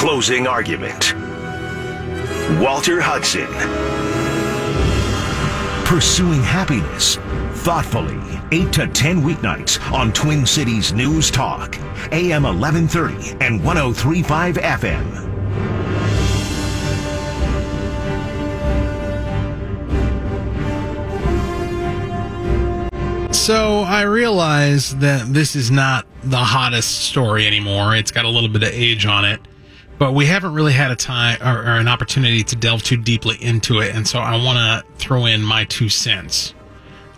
Closing argument. Walter Hudson. Pursuing happiness thoughtfully 8 to 10 weeknights on Twin Cities News Talk, AM 1130 and 1035 FM. So I realize that this is not the hottest story anymore. It's got a little bit of age on it, but we haven't really had a time or, or an opportunity to delve too deeply into it. And so I want to throw in my two cents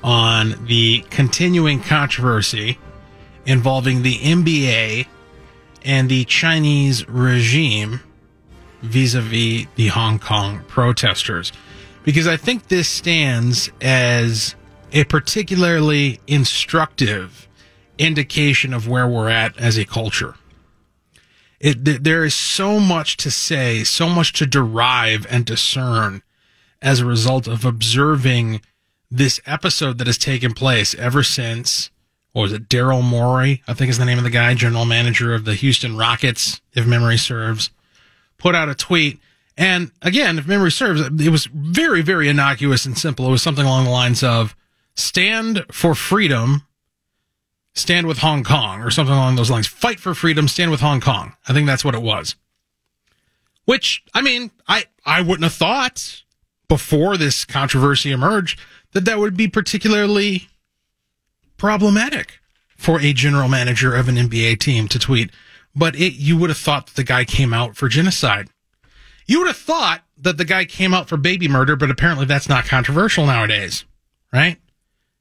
on the continuing controversy involving the NBA and the Chinese regime vis a vis the Hong Kong protesters. Because I think this stands as a particularly instructive indication of where we're at as a culture. It, there is so much to say, so much to derive and discern as a result of observing this episode that has taken place ever since what was it daryl morey i think is the name of the guy general manager of the houston rockets if memory serves put out a tweet. And again if memory serves it was very very innocuous and simple. It was something along the lines of stand for freedom stand with hong kong or something along those lines fight for freedom stand with hong kong i think that's what it was which i mean i i wouldn't have thought before this controversy emerged that that would be particularly problematic for a general manager of an NBA team to tweet. But it, you would have thought that the guy came out for genocide. You would have thought that the guy came out for baby murder, but apparently that's not controversial nowadays, right?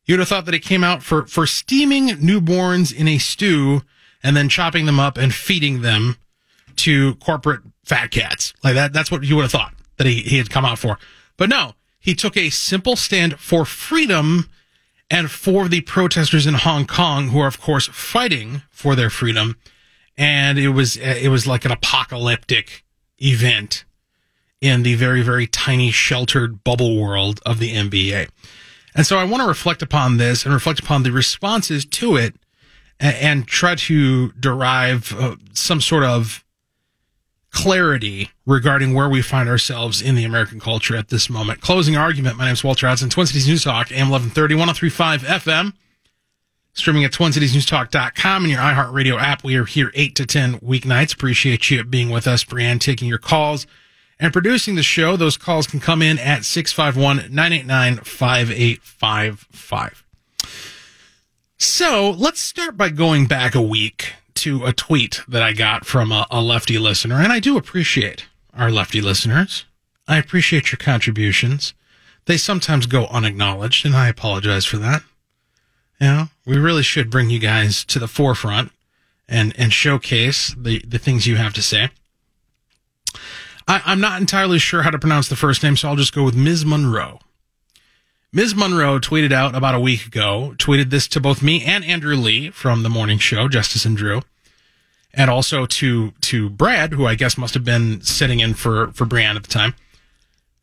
You would have thought that he came out for, for steaming newborns in a stew and then chopping them up and feeding them to corporate fat cats. Like that, that's what you would have thought that he, he had come out for. But no, he took a simple stand for freedom and for the protesters in Hong Kong who are of course fighting for their freedom and it was it was like an apocalyptic event in the very very tiny sheltered bubble world of the NBA. And so I want to reflect upon this and reflect upon the responses to it and, and try to derive uh, some sort of clarity regarding where we find ourselves in the American culture at this moment. Closing argument. My name is Walter Hudson, Twin Cities News Talk, AM 1130, 1035 FM. Streaming at twincitiesnewstalk.com and your iHeartRadio app. We are here 8 to 10 weeknights. Appreciate you being with us, Brianne, taking your calls and producing the show. Those calls can come in at 651-989-5855. So let's start by going back a week to a tweet that I got from a, a lefty listener, and I do appreciate our lefty listeners. I appreciate your contributions. They sometimes go unacknowledged, and I apologize for that. You know, we really should bring you guys to the forefront and, and showcase the, the things you have to say. I, I'm not entirely sure how to pronounce the first name, so I'll just go with Ms. Monroe. Ms. Monroe tweeted out about a week ago, tweeted this to both me and Andrew Lee from the morning show, Justice and Drew, and also to, to Brad, who I guess must have been sitting in for, for Brian at the time.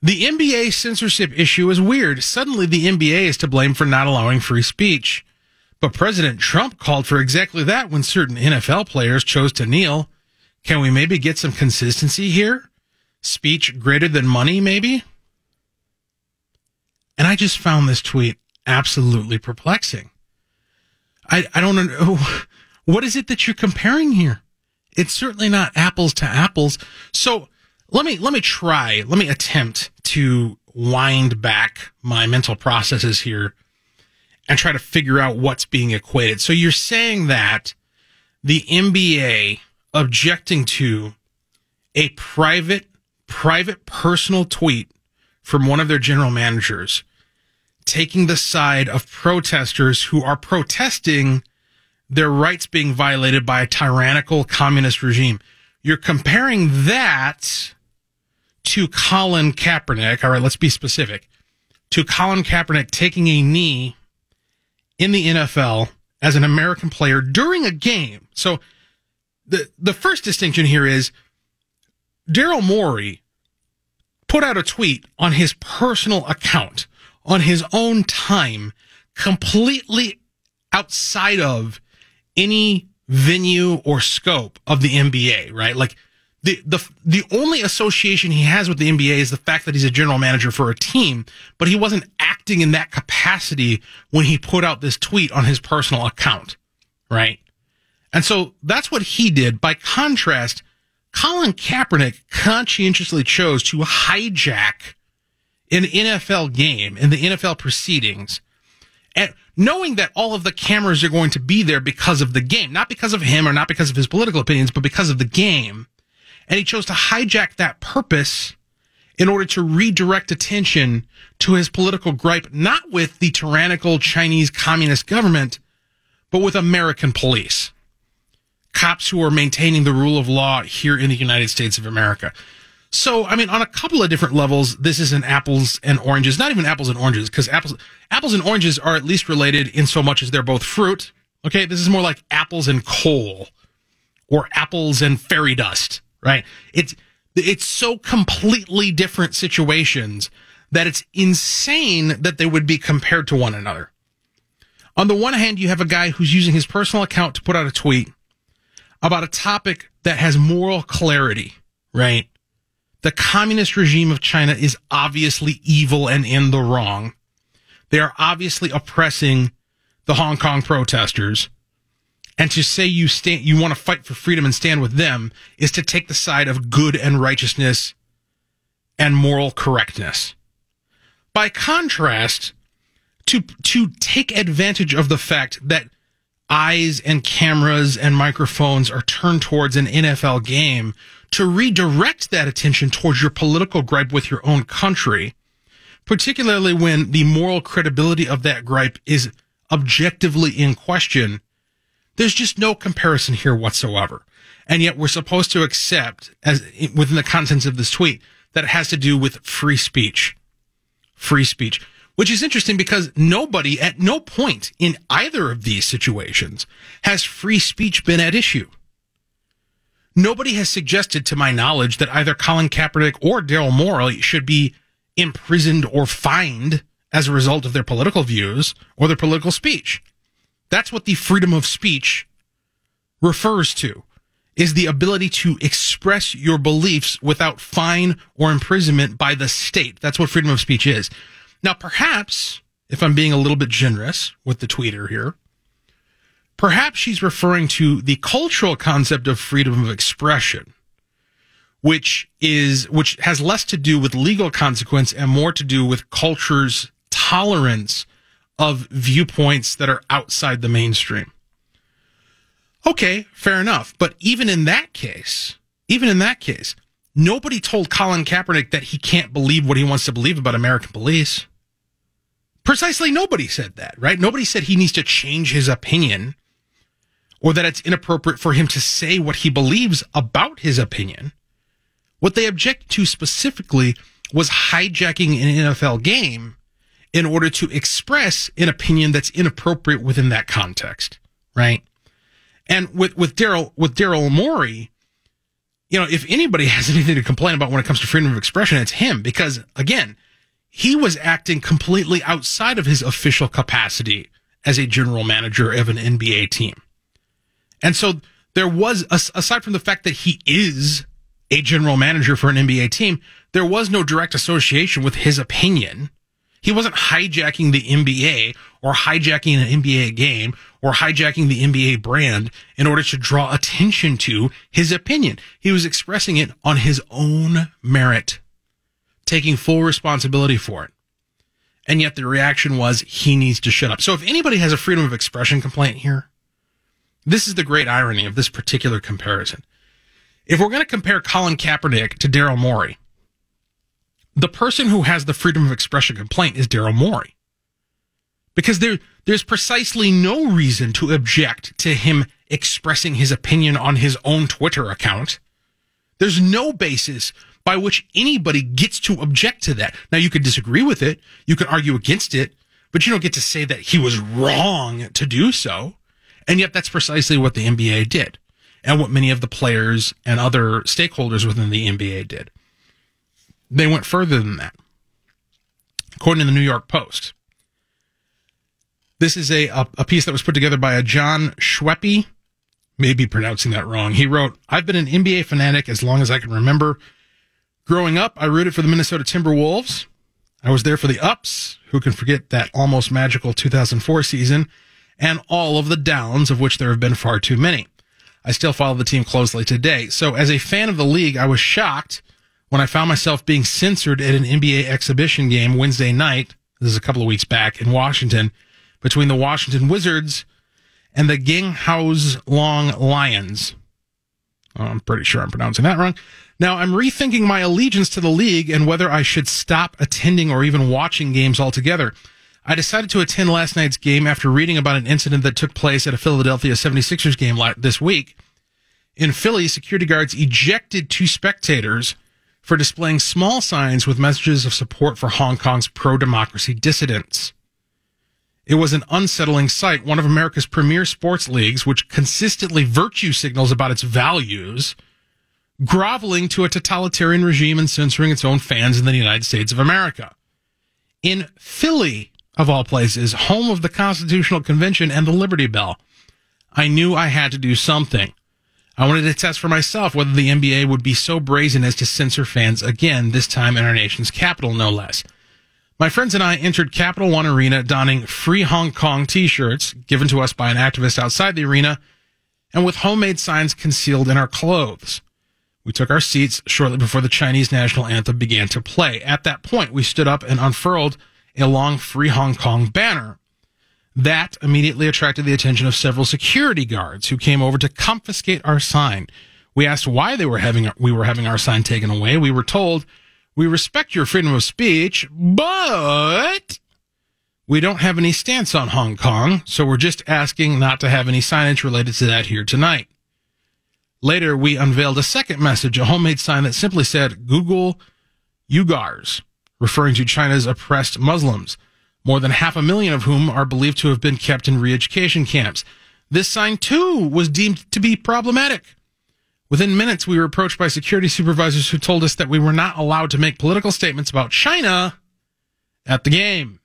The NBA censorship issue is weird. Suddenly the NBA is to blame for not allowing free speech. But President Trump called for exactly that when certain NFL players chose to kneel. Can we maybe get some consistency here? Speech greater than money, maybe? And I just found this tweet absolutely perplexing. I, I don't know. What is it that you're comparing here? It's certainly not apples to apples. So let me, let me try, let me attempt to wind back my mental processes here and try to figure out what's being equated. So you're saying that the NBA objecting to a private, private personal tweet from one of their general managers taking the side of protesters who are protesting their rights being violated by a tyrannical communist regime. You're comparing that to Colin Kaepernick. All right, let's be specific. To Colin Kaepernick taking a knee in the NFL as an American player during a game. So the the first distinction here is Daryl Morey put out a tweet on his personal account on his own time, completely outside of any venue or scope of the NBA, right? Like the the the only association he has with the NBA is the fact that he's a general manager for a team, but he wasn't acting in that capacity when he put out this tweet on his personal account, right? And so that's what he did. By contrast, Colin Kaepernick conscientiously chose to hijack an NFL game in the NFL proceedings and knowing that all of the cameras are going to be there because of the game, not because of him or not because of his political opinions, but because of the game. And he chose to hijack that purpose in order to redirect attention to his political gripe, not with the tyrannical Chinese communist government, but with American police. Cops who are maintaining the rule of law here in the United States of America. So, I mean, on a couple of different levels, this is an apples and oranges, not even apples and oranges, because apples, apples and oranges are at least related in so much as they're both fruit. Okay. This is more like apples and coal or apples and fairy dust, right? It's, it's so completely different situations that it's insane that they would be compared to one another. On the one hand, you have a guy who's using his personal account to put out a tweet about a topic that has moral clarity, right? The communist regime of China is obviously evil and in the wrong. They are obviously oppressing the Hong Kong protesters. And to say you stand, you want to fight for freedom and stand with them is to take the side of good and righteousness and moral correctness. By contrast, to, to take advantage of the fact that eyes and cameras and microphones are turned towards an NFL game to redirect that attention towards your political gripe with your own country, particularly when the moral credibility of that gripe is objectively in question. There's just no comparison here whatsoever. And yet we're supposed to accept as within the contents of this tweet that it has to do with free speech. Free speech. Which is interesting because nobody at no point in either of these situations has free speech been at issue. Nobody has suggested, to my knowledge, that either Colin Kaepernick or Daryl Morey should be imprisoned or fined as a result of their political views or their political speech. That's what the freedom of speech refers to is the ability to express your beliefs without fine or imprisonment by the state. That's what freedom of speech is. Now, perhaps, if I'm being a little bit generous with the tweeter here, Perhaps she's referring to the cultural concept of freedom of expression, which is, which has less to do with legal consequence and more to do with culture's tolerance of viewpoints that are outside the mainstream. Okay, fair enough. But even in that case, even in that case, nobody told Colin Kaepernick that he can't believe what he wants to believe about American police. Precisely nobody said that, right? Nobody said he needs to change his opinion or that it's inappropriate for him to say what he believes about his opinion. What they object to specifically was hijacking an NFL game in order to express an opinion that's inappropriate within that context, right? And with with Daryl with Daryl Morey, you know, if anybody has anything to complain about when it comes to freedom of expression, it's him because again, he was acting completely outside of his official capacity as a general manager of an NBA team. And so there was, aside from the fact that he is a general manager for an NBA team, there was no direct association with his opinion. He wasn't hijacking the NBA or hijacking an NBA game or hijacking the NBA brand in order to draw attention to his opinion. He was expressing it on his own merit, taking full responsibility for it. And yet the reaction was he needs to shut up. So if anybody has a freedom of expression complaint here, this is the great irony of this particular comparison. If we're going to compare Colin Kaepernick to Daryl Morey, the person who has the freedom of expression complaint is Daryl Morey. Because there, there's precisely no reason to object to him expressing his opinion on his own Twitter account. There's no basis by which anybody gets to object to that. Now, you could disagree with it, you could argue against it, but you don't get to say that he was wrong to do so. And yet that's precisely what the NBA did and what many of the players and other stakeholders within the NBA did. They went further than that. According to the New York Post, this is a, a, piece that was put together by a John Schweppe, may be pronouncing that wrong. He wrote, I've been an NBA fanatic as long as I can remember. Growing up, I rooted for the Minnesota Timberwolves. I was there for the ups. Who can forget that almost magical 2004 season and all of the downs of which there have been far too many. I still follow the team closely today. So as a fan of the league, I was shocked when I found myself being censored at an NBA exhibition game Wednesday night. This is a couple of weeks back in Washington between the Washington Wizards and the Ginghaus Long Lions. I'm pretty sure I'm pronouncing that wrong. Now I'm rethinking my allegiance to the league and whether I should stop attending or even watching games altogether. I decided to attend last night's game after reading about an incident that took place at a Philadelphia 76ers game this week. In Philly, security guards ejected two spectators for displaying small signs with messages of support for Hong Kong's pro democracy dissidents. It was an unsettling sight. One of America's premier sports leagues, which consistently virtue signals about its values, groveling to a totalitarian regime and censoring its own fans in the United States of America. In Philly, of all places, home of the Constitutional Convention and the Liberty Bell, I knew I had to do something. I wanted to test for myself whether the NBA would be so brazen as to censor fans again, this time in our nation's capital, no less. My friends and I entered Capital One Arena donning free Hong Kong t-shirts given to us by an activist outside the arena and with homemade signs concealed in our clothes. We took our seats shortly before the Chinese national anthem began to play. At that point, we stood up and unfurled a long free Hong Kong banner. That immediately attracted the attention of several security guards who came over to confiscate our sign. We asked why they were having we were having our sign taken away. We were told, "We respect your freedom of speech, but we don't have any stance on Hong Kong, so we're just asking not to have any signage related to that here tonight." Later, we unveiled a second message, a homemade sign that simply said, "Google Uyghurs," referring to China's oppressed Muslims more than half a million of whom are believed to have been kept in re-education camps. This sign too was deemed to be problematic. Within minutes, we were approached by security supervisors who told us that we were not allowed to make political statements about China at the game.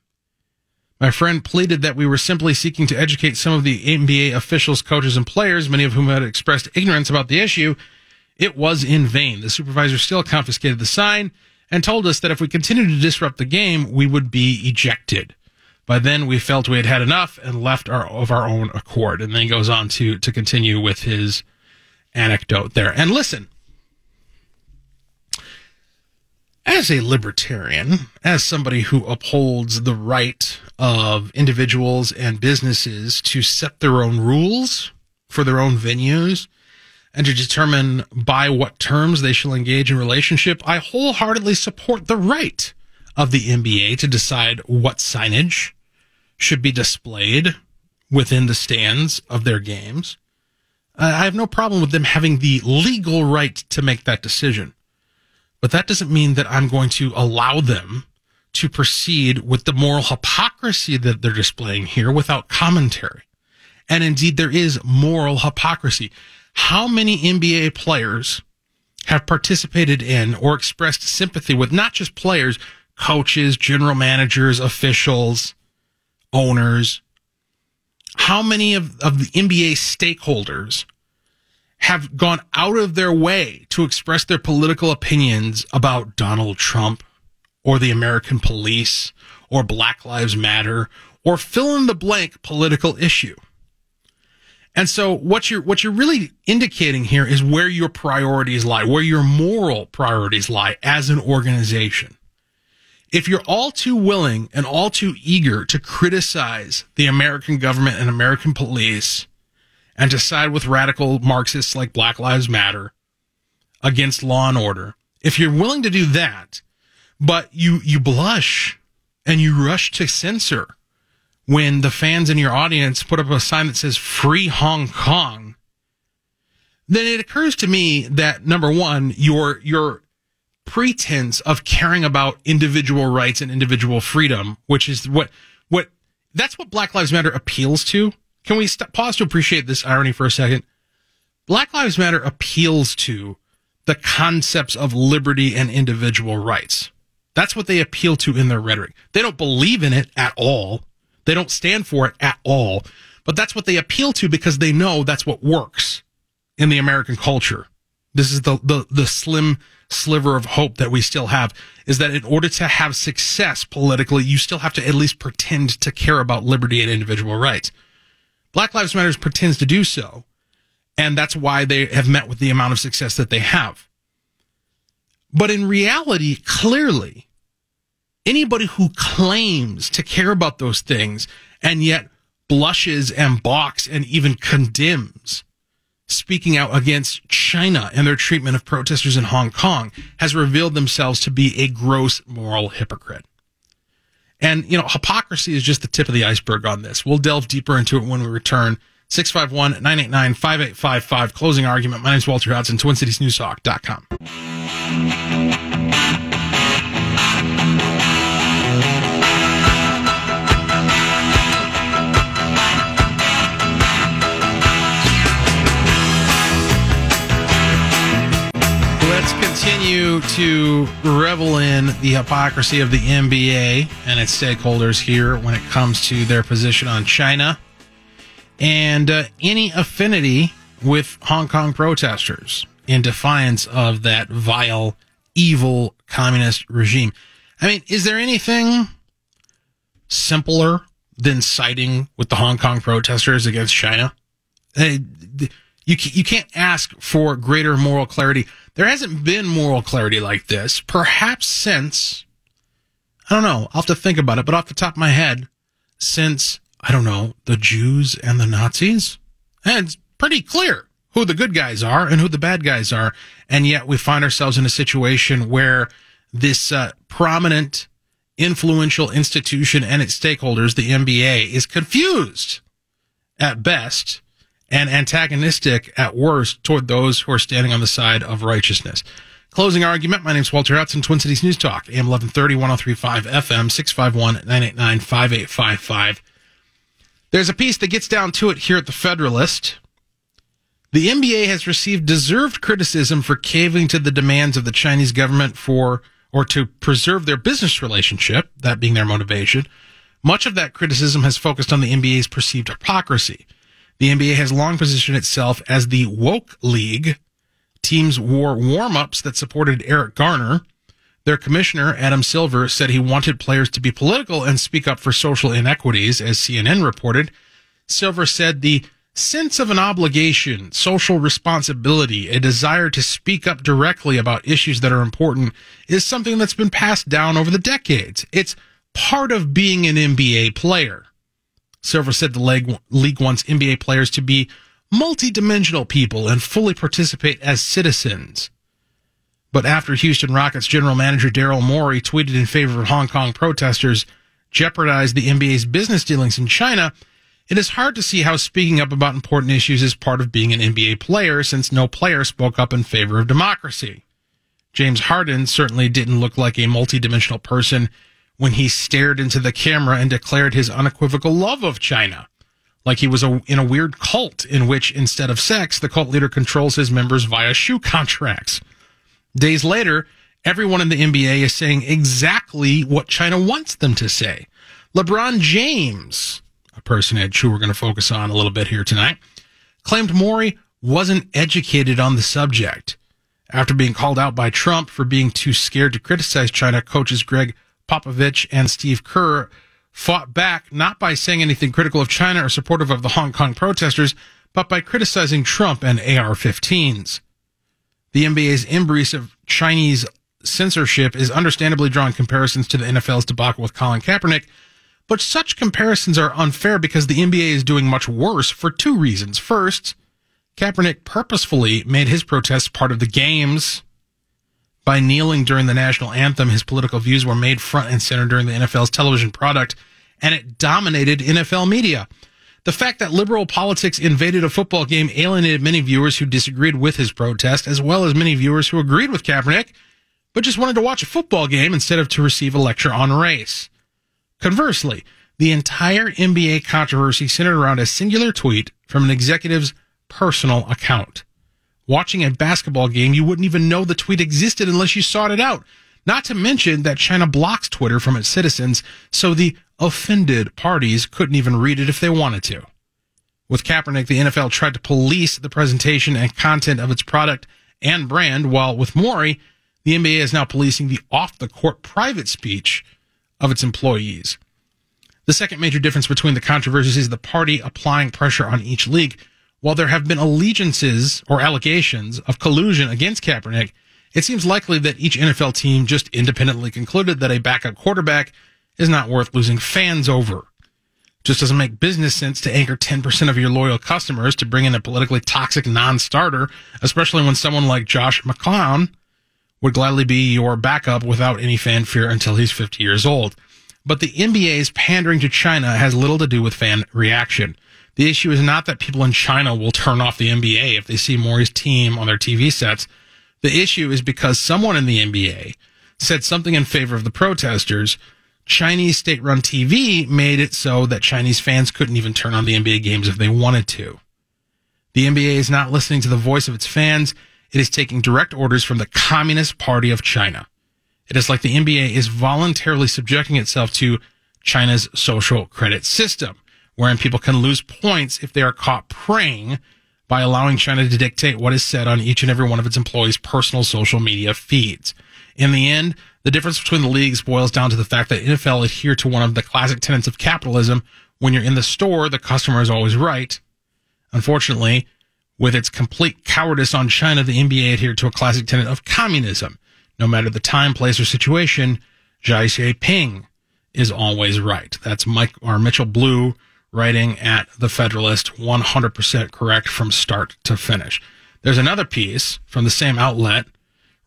My friend pleaded that we were simply seeking to educate some of the NBA officials, coaches, and players, many of whom had expressed ignorance about the issue. It was in vain. The supervisor still confiscated the sign and told us that if we continued to disrupt the game, we would be ejected. By then, we felt we had had enough and left our, of our own accord. And then he goes on to, to continue with his anecdote there. And listen, as a libertarian, as somebody who upholds the right of individuals and businesses to set their own rules for their own venues, and to determine by what terms they shall engage in relationship, I wholeheartedly support the right of the NBA to decide what signage should be displayed within the stands of their games. I have no problem with them having the legal right to make that decision. But that doesn't mean that I'm going to allow them to proceed with the moral hypocrisy that they're displaying here without commentary. And indeed, there is moral hypocrisy. How many NBA players have participated in or expressed sympathy with not just players, coaches, general managers, officials, owners? How many of, of the NBA stakeholders have gone out of their way to express their political opinions about Donald Trump or the American police or Black Lives Matter or fill in the blank political issue? And so what you're, what you're really indicating here is where your priorities lie, where your moral priorities lie as an organization. If you're all too willing and all too eager to criticize the American government and American police and to side with radical Marxists like Black Lives Matter against law and order, if you're willing to do that, but you, you blush and you rush to censor when the fans in your audience put up a sign that says free Hong Kong, then it occurs to me that number one, your, your pretense of caring about individual rights and individual freedom, which is what, what, that's what Black Lives Matter appeals to. Can we stop, pause to appreciate this irony for a second? Black Lives Matter appeals to the concepts of liberty and individual rights. That's what they appeal to in their rhetoric. They don't believe in it at all. They don't stand for it at all, but that's what they appeal to because they know that's what works. in the American culture. This is the, the, the slim sliver of hope that we still have is that in order to have success politically, you still have to at least pretend to care about liberty and individual rights. Black Lives Matter pretends to do so. And that's why they have met with the amount of success that they have. But in reality, clearly, anybody who claims to care about those things and yet blushes and balks and even condemns speaking out against China and their treatment of protesters in Hong Kong has revealed themselves to be a gross moral hypocrite. And, you know, hypocrisy is just the tip of the iceberg on this. We'll delve deeper into it when we return. 651 989 5855. Closing argument. My name is Walter Hudson, TwinCitiesNewsTalk.com. Let's continue to revel in the hypocrisy of the NBA and its stakeholders here when it comes to their position on China and uh, any affinity with Hong Kong protesters in defiance of that vile, evil communist regime. I mean, is there anything simpler than siding with the Hong Kong protesters against China? You you can't ask for greater moral clarity. There hasn't been moral clarity like this, perhaps since I don't know. I'll have to think about it, but off the top of my head, since I don't know the Jews and the Nazis, and it's pretty clear who the good guys are and who the bad guys are, and yet we find ourselves in a situation where this uh, prominent, influential institution and its stakeholders, the NBA, is confused at best and antagonistic at worst toward those who are standing on the side of righteousness. Closing argument. My name is Walter Hudson, Twin Cities News Talk, AM 1130, 1035 FM, 651 989 5855. There's a piece that gets down to it here at the Federalist. The NBA has received deserved criticism for caving to the demands of the Chinese government for or to preserve their business relationship, that being their motivation. Much of that criticism has focused on the NBA's perceived hypocrisy. The NBA has long positioned itself as the woke league. Teams wore warm ups that supported Eric Garner. Their commissioner, Adam Silver, said he wanted players to be political and speak up for social inequities, as CNN reported. Silver said the sense of an obligation, social responsibility, a desire to speak up directly about issues that are important is something that's been passed down over the decades. It's part of being an NBA player. Silver said the league wants NBA players to be multi-dimensional people and fully participate as citizens. But after Houston Rockets general manager Daryl Morey tweeted in favor of Hong Kong protesters jeopardized the NBA's business dealings in China, it is hard to see how speaking up about important issues is part of being an NBA player since no player spoke up in favor of democracy. James Harden certainly didn't look like a multi-dimensional person when he stared into the camera and declared his unequivocal love of China. Like he was a, in a weird cult in which instead of sex, the cult leader controls his members via shoe contracts. Days later, everyone in the NBA is saying exactly what China wants them to say. LeBron James, a personage who we're going to focus on a little bit here tonight, claimed Morey wasn't educated on the subject. After being called out by Trump for being too scared to criticize China, coaches Gregg Popovich and Steve Kerr fought back not by saying anything critical of China or supportive of the Hong Kong protesters, but by criticizing Trump and AR-15s. The NBA's embrace of Chinese censorship is understandably drawing comparisons to the NFL's debacle with Colin Kaepernick, but such comparisons are unfair because the NBA is doing much worse for two reasons. First, Kaepernick purposefully made his protests part of the games by kneeling during the national anthem, his political views were made front and center during the NFL's television product, and it dominated NFL media. The fact that liberal politics invaded a football game alienated many viewers who disagreed with his protest, as well as many viewers who agreed with Kaepernick, but just wanted to watch a football game instead of to receive a lecture on race. Conversely, the entire NBA controversy centered around a singular tweet from an executive's personal account watching a basketball game, you wouldn't even know the tweet existed unless you sought it out. Not to mention that China blocks Twitter from its citizens, so the offended parties couldn't even read it if they wanted to. With Kaepernick, the NFL tried to police the presentation and content of its product and brand, while with Morey, the NBA is now policing the off the court private speech of its employees. The second major difference between the controversies is the party applying pressure on each league. While there have been allegiances or allegations of collusion against Kaepernick, it seems likely that each NFL team just independently concluded that a backup quarterback is not worth losing fans over. Just doesn't make business sense to anchor 10% of your loyal customers to bring in a politically toxic non-starter, especially when someone like Josh McCown would gladly be your backup without any fanfare until he's 50 years old. But the NBA's pandering to China has little to do with fan reaction. The issue is not that people in China will turn off the NBA if they see Morey's team on their TV sets. The issue is because someone in the NBA said something in favor of the protesters. Chinese state run TV made it so that Chinese fans couldn't even turn on the NBA games if they wanted to. The NBA is not listening to the voice of its fans. It is taking direct orders from the Communist Party of China. It is like the NBA is voluntarily subjecting itself to China's social credit system, wherein people can lose points if they are caught praying by allowing China to dictate what is said on each and every one of its employees' personal social media feeds. In the end, the difference between the leagues boils down to the fact that NFL adhere to one of the classic tenets of capitalism. When you're in the store, the customer is always right. Unfortunately, with its complete cowardice on China, the NBA adhered to a classic tenet of communism. No matter the time, place, or situation, Xi Jinping is always right. That's Mike or Mitchell Blue writing at the Federalist, 100% correct from start to finish. There's another piece from the same outlet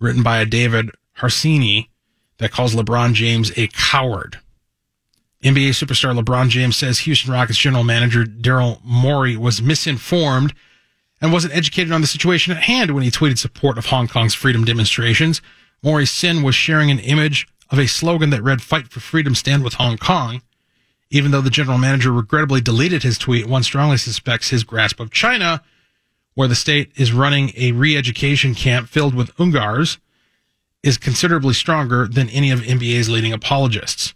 written by a David Harsanyi that calls LeBron James a coward. NBA superstar LeBron James says Houston Rockets general manager Daryl Morey was misinformed and wasn't educated on the situation at hand when he tweeted support of Hong Kong's freedom demonstrations. Morey's sin was sharing an image of a slogan that read Fight for Freedom, Stand with Hong Kong. Even though the general manager regrettably deleted his tweet, one strongly suspects his grasp of China, where the state is running a re education camp filled with Uyghurs, is considerably stronger than any of NBA's leading apologists.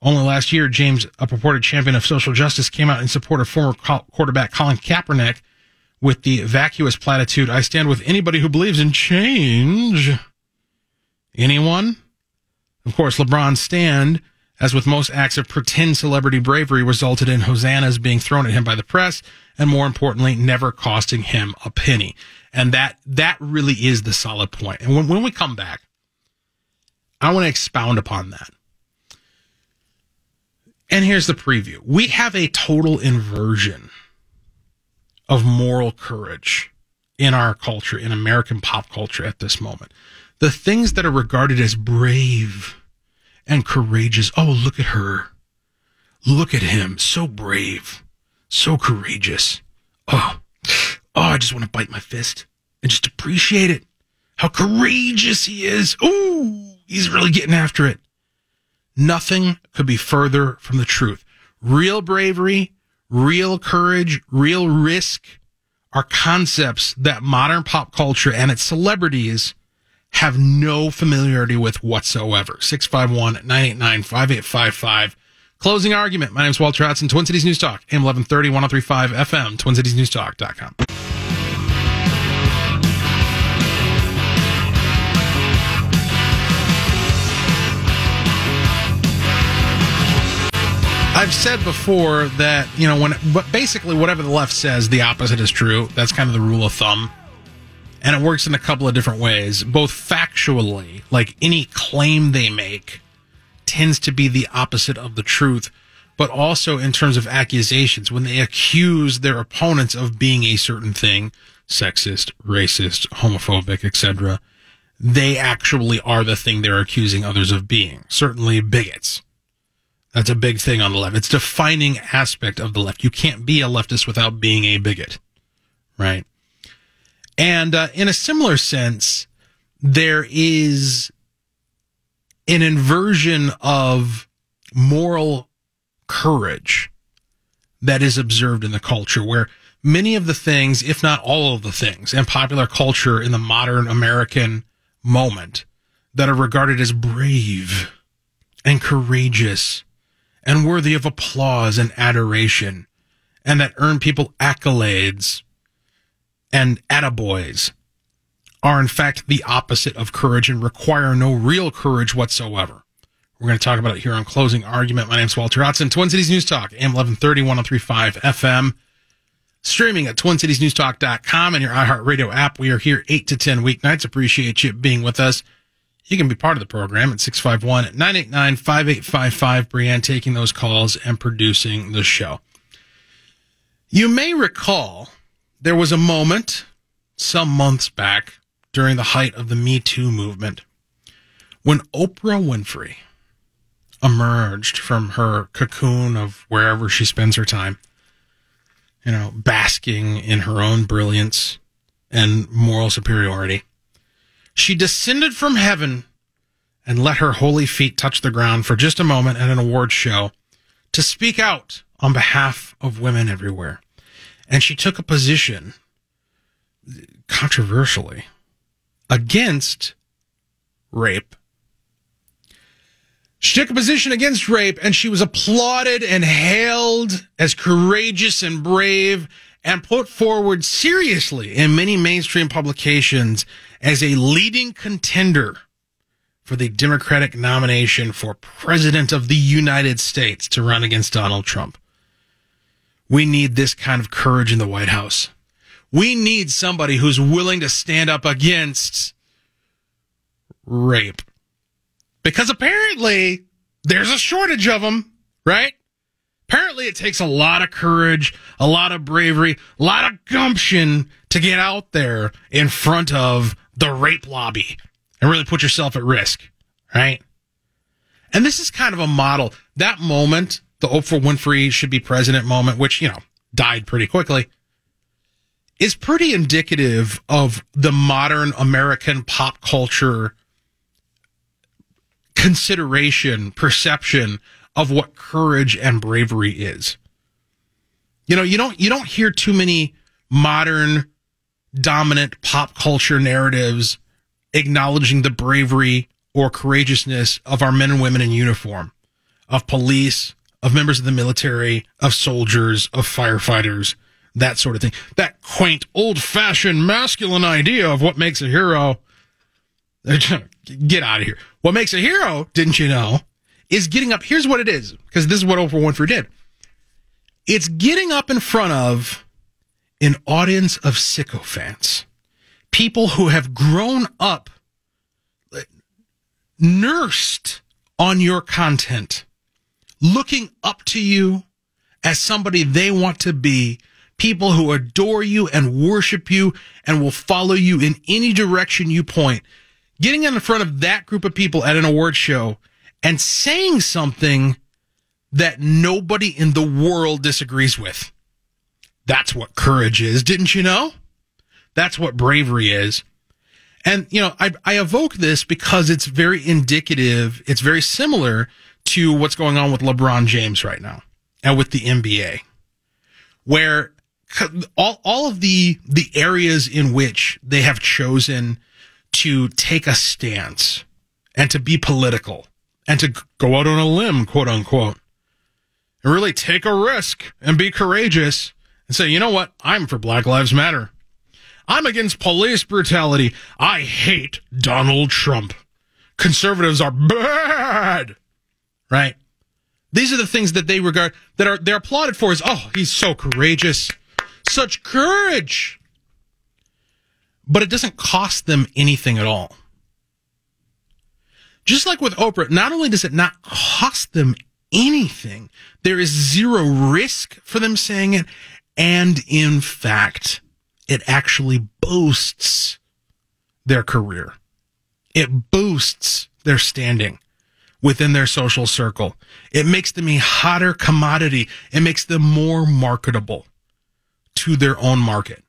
Only last year, James, a purported champion of social justice, came out in support of former quarterback Colin Kaepernick with the vacuous platitude, I stand with anybody who believes in change. Anyone? Of course, LeBron's stand, as with most acts of pretend celebrity bravery, resulted in hosannas being thrown at him by the press, and more importantly, never costing him a penny. And that, that really is the solid point. And when, when we come back, I want to expound upon that. And here's the preview. We have a total inversion of moral courage in our culture, in American pop culture at this moment. The things that are regarded as brave and courageous. Oh, look at her. Look at him. So brave. So courageous. Oh, oh, I just want to bite my fist and just appreciate it. How courageous he is. Ooh, he's really getting after it. Nothing could be further from the truth. Real bravery real courage, real risk are concepts that modern pop culture and its celebrities have no familiarity with whatsoever. 651 989 5855. Closing argument. My name is Walter Hudson, Twin Cities News Talk, AM 1130, 1035 FM, TwinCitiesNewsTalk.com. I've said before that, you know, when but basically whatever the left says, the opposite is true. That's kind of the rule of thumb. And it works in a couple of different ways, both factually, like any claim they make tends to be the opposite of the truth, but also in terms of accusations when they accuse their opponents of being a certain thing, sexist, racist, homophobic, etc. They actually are the thing they're accusing others of being. Certainly bigots that's a big thing on the left. It's defining aspect of the left. You can't be a leftist without being a bigot, right? And uh, in a similar sense, there is an inversion of moral courage that is observed in the culture where many of the things, if not all of the things in popular culture in the modern American moment that are regarded as brave and courageous and worthy of applause and adoration and that earn people accolades and attaboys are in fact the opposite of courage and require no real courage whatsoever. We're going to talk about it here on Closing Argument. My name's Walter Hudson, Twin Cities News Talk, AM 1130, 1035 FM. Streaming at TwinCitiesNewsTalk.com and your iHeartRadio app. We are here 8 to 10 weeknights. Appreciate you being with us. You can be part of the program at 651-989-5855. Brienne taking those calls and producing the show. You may recall there was a moment some months back during the height of the Me Too movement when Oprah Winfrey emerged from her cocoon of wherever she spends her time, you know, basking in her own brilliance and moral superiority. She descended from heaven and let her holy feet touch the ground for just a moment at an award show to speak out on behalf of women everywhere. And she took a position controversially against rape. She took a position against rape and she was applauded and hailed as courageous and brave and put forward seriously in many mainstream publications as a leading contender for the Democratic nomination for President of the United States to run against Donald Trump. We need this kind of courage in the White House. We need somebody who's willing to stand up against rape. Because apparently there's a shortage of them, right? Apparently it takes a lot of courage, a lot of bravery, a lot of gumption to get out there in front of the rape lobby and really put yourself at risk, right? And this is kind of a model. That moment, the Oprah Winfrey should be president moment, which, you know, died pretty quickly, is pretty indicative of the modern American pop culture consideration, perception of what courage and bravery is. You know, you don't you don't hear too many modern dominant pop culture narratives acknowledging the bravery or courageousness of our men and women in uniform, of police, of members of the military, of soldiers, of firefighters, that sort of thing. That quaint, old fashioned masculine idea of what makes a hero. Get out of here. What makes a hero, didn't you know, is getting up. Here's what it is, because this is what Oprah Winfrey did. It's getting up in front of an audience of sycophants, people who have grown up, nursed on your content, looking up to you as somebody they want to be, people who adore you and worship you and will follow you in any direction you point. Getting in front of that group of people at an award show and saying something that nobody in the world disagrees with. That's what courage is, didn't you know? That's what bravery is. And, you know, I, I evoke this because it's very indicative. It's very similar to what's going on with LeBron James right now and with the NBA, where all, all of the, the areas in which they have chosen to take a stance and to be political and to go out on a limb, quote unquote, and really take a risk and be courageous and say, you know what? I'm for Black Lives Matter. I'm against police brutality. I hate Donald Trump. Conservatives are bad. Right? These are the things that they regard that are they're applauded for is oh, he's so courageous. Such courage. But it doesn't cost them anything at all. Just like with Oprah, not only does it not cost them anything, there is zero risk for them saying it. And in fact, it actually boosts their career. It boosts their standing within their social circle. It makes them a hotter commodity. It makes them more marketable to their own market.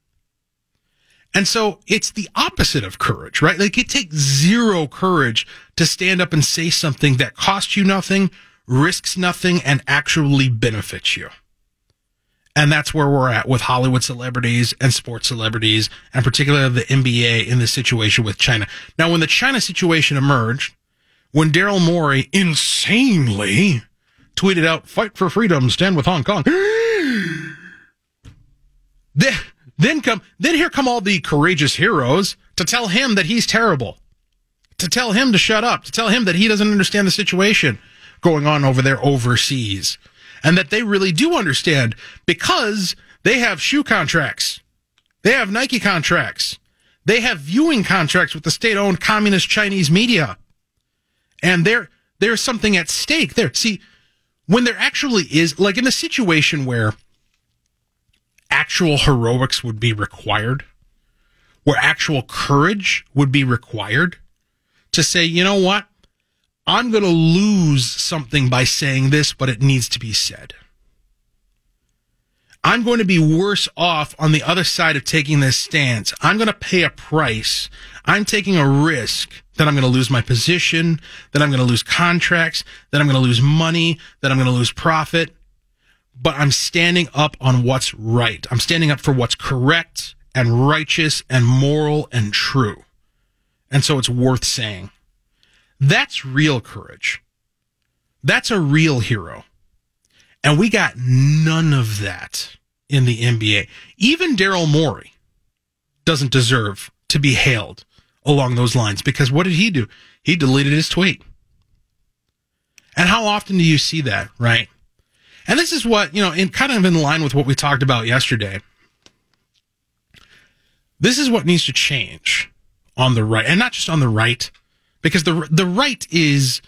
And so it's the opposite of courage, right? Like it takes zero courage to stand up and say something that costs you nothing, risks nothing, and actually benefits you. And that's where we're at with Hollywood celebrities and sports celebrities, and particularly the NBA in this situation with China. Now, when the China situation emerged, when Daryl Morey insanely tweeted out, fight for freedom, stand with Hong Kong. Then, then come, then here come all the courageous heroes to tell him that he's terrible, to tell him to shut up, to tell him that he doesn't understand the situation going on over there overseas, and that they really do understand because they have shoe contracts, they have Nike contracts, they have viewing contracts with the state-owned communist Chinese media, and there there's something at stake there. See, when there actually is, like in a situation where actual heroics would be required, where actual courage would be required to say, you know what? I'm going to lose something by saying this, but it needs to be said. I'm going to be worse off on the other side of taking this stance. I'm going to pay a price. I'm taking a risk that I'm going to lose my position, that I'm going to lose contracts, that I'm going to lose money, that I'm going to lose profit. But I'm standing up on what's right. I'm standing up for what's correct and righteous and moral and true. And so it's worth saying. That's real courage. That's a real hero. And we got none of that in the NBA. Even Daryl Morey doesn't deserve to be hailed along those lines because what did he do? He deleted his tweet. And how often do you see that, right? And this is what, you know, in kind of in line with what we talked about yesterday. This is what needs to change on the right, and not just on the right, because the the right is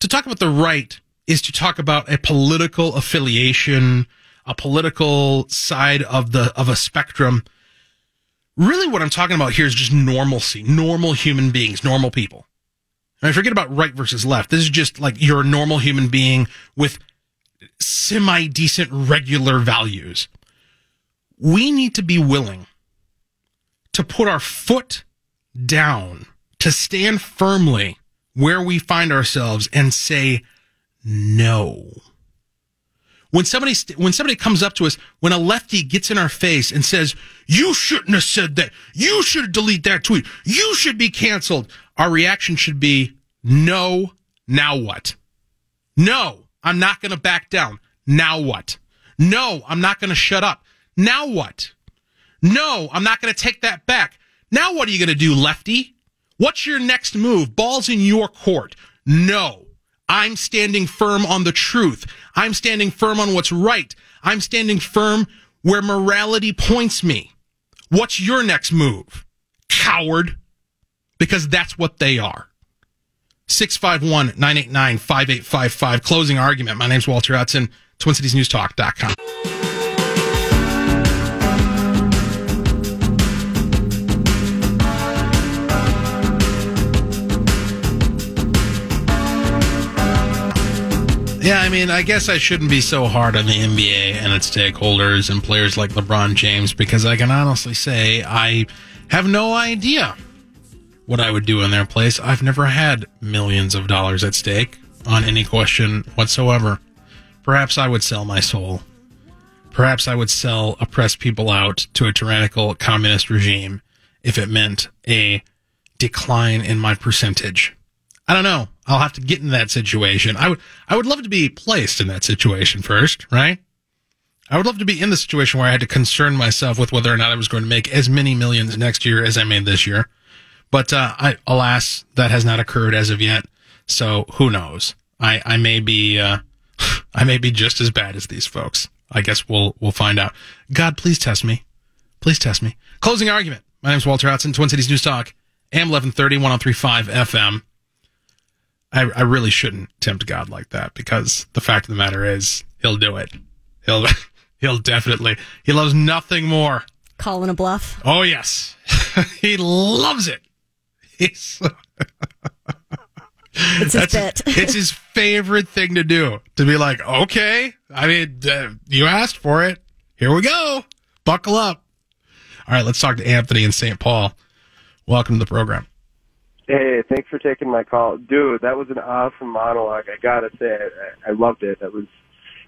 to talk about the right is to talk about a political affiliation, a political side of the of a spectrum. Really, what I'm talking about here is just normalcy, normal human beings, normal people. I mean, forget about right versus left. This is just like you're a normal human being with semi decent regular values. We need to be willing to put our foot down, to stand firmly where we find ourselves and say, no. When somebody when somebody comes up to us, when a lefty gets in our face and says, "You shouldn't have said that. You should delete that tweet. You should be canceled." Our reaction should be, "No, now what?" No, I'm not going to back down. Now what? No, I'm not going to shut up. Now what? No, I'm not going to take that back. Now what are you going to do, lefty? What's your next move? Ball's in your court. No. I'm standing firm on the truth. I'm standing firm on what's right. I'm standing firm where morality points me. What's your next move? Coward. Because that's what they are. 651 989 5855. Closing argument. My name's Walter Hudson, TwinCitiesNewsTalk.com. Yeah, I mean, I guess I shouldn't be so hard on the NBA and its stakeholders and players like LeBron James because I can honestly say I have no idea what I would do in their place. I've never had millions of dollars at stake on any question whatsoever. Perhaps I would sell my soul. Perhaps I would sell oppressed people out to a tyrannical communist regime if it meant a decline in my percentage. I don't know. I'll have to get in that situation. I would, I would love to be placed in that situation first, right? I would love to be in the situation where I had to concern myself with whether or not I was going to make as many millions next year as I made this year. But, uh, I, alas, that has not occurred as of yet. So who knows? I, I may be, uh, I may be just as bad as these folks. I guess we'll, we'll find out. God, please test me. Please test me. Closing argument. My name is Walter Hudson, Twin Cities News Talk, AM 1130, 1035 FM. I, I really shouldn't tempt God like that because the fact of the matter is he'll do it. He'll he'll definitely he loves nothing more. Calling a bluff. Oh yes. he loves it. He's It's his bit. it's his favorite thing to do. To be like, okay, I mean, uh, you asked for it. Here we go. Buckle up. All right, let's talk to Anthony in St. Paul. Welcome to the program. Hey, thanks for taking my call, dude. That was an awesome monologue. I gotta say, I, I loved it. That was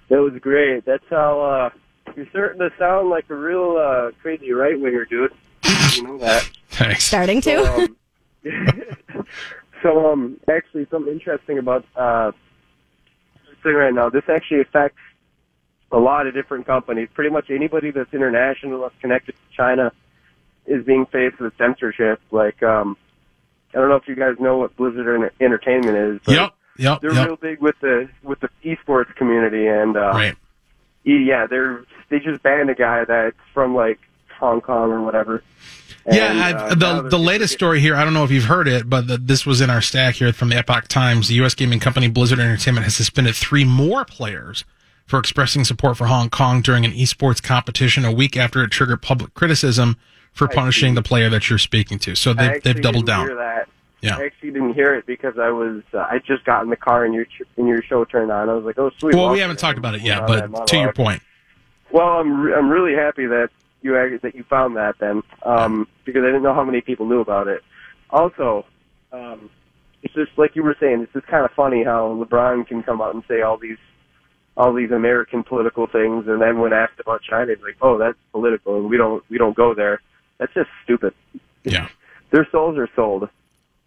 that was great. That's how uh, you're starting to sound like a real uh, crazy right winger, dude. You know that. Thanks. Starting to. So, um, so, um, actually, something interesting about uh, thing right now. This actually affects a lot of different companies. Pretty much anybody that's international that's connected to China is being faced with censorship. Like, um, I don't know if you guys know what Blizzard Entertainment is. But Yep. Yep. They're yep. real big with the with the esports community, and uh, Right. yeah, they're they just banned a guy that's from like Hong Kong or whatever. Yeah, And, I've, uh, the the latest story here. I don't know if you've heard it, but the, this was in our stack here from the Epoch Times. The U.S. gaming company Blizzard Entertainment has suspended three more players for expressing support for Hong Kong during an esports competition a week after it triggered public criticism for punishing the player that you're speaking to. So they, actually they've doubled down. Yeah. I actually didn't hear it because I was uh, I just got in the car and your and your show turned on. I was like, oh sweet. Well, we haven't talked about it yet, but to your point, Well, I'm re- I'm really happy that you that you found that then, um, because I didn't know how many people knew about it. Also, um, it's just like you were saying. It's just kind of funny how LeBron can come out and say all these all these American political things, and then when asked about China, he's like, "Oh, that's political, and we don't we don't go there." That's just stupid. yeah. Their souls are sold.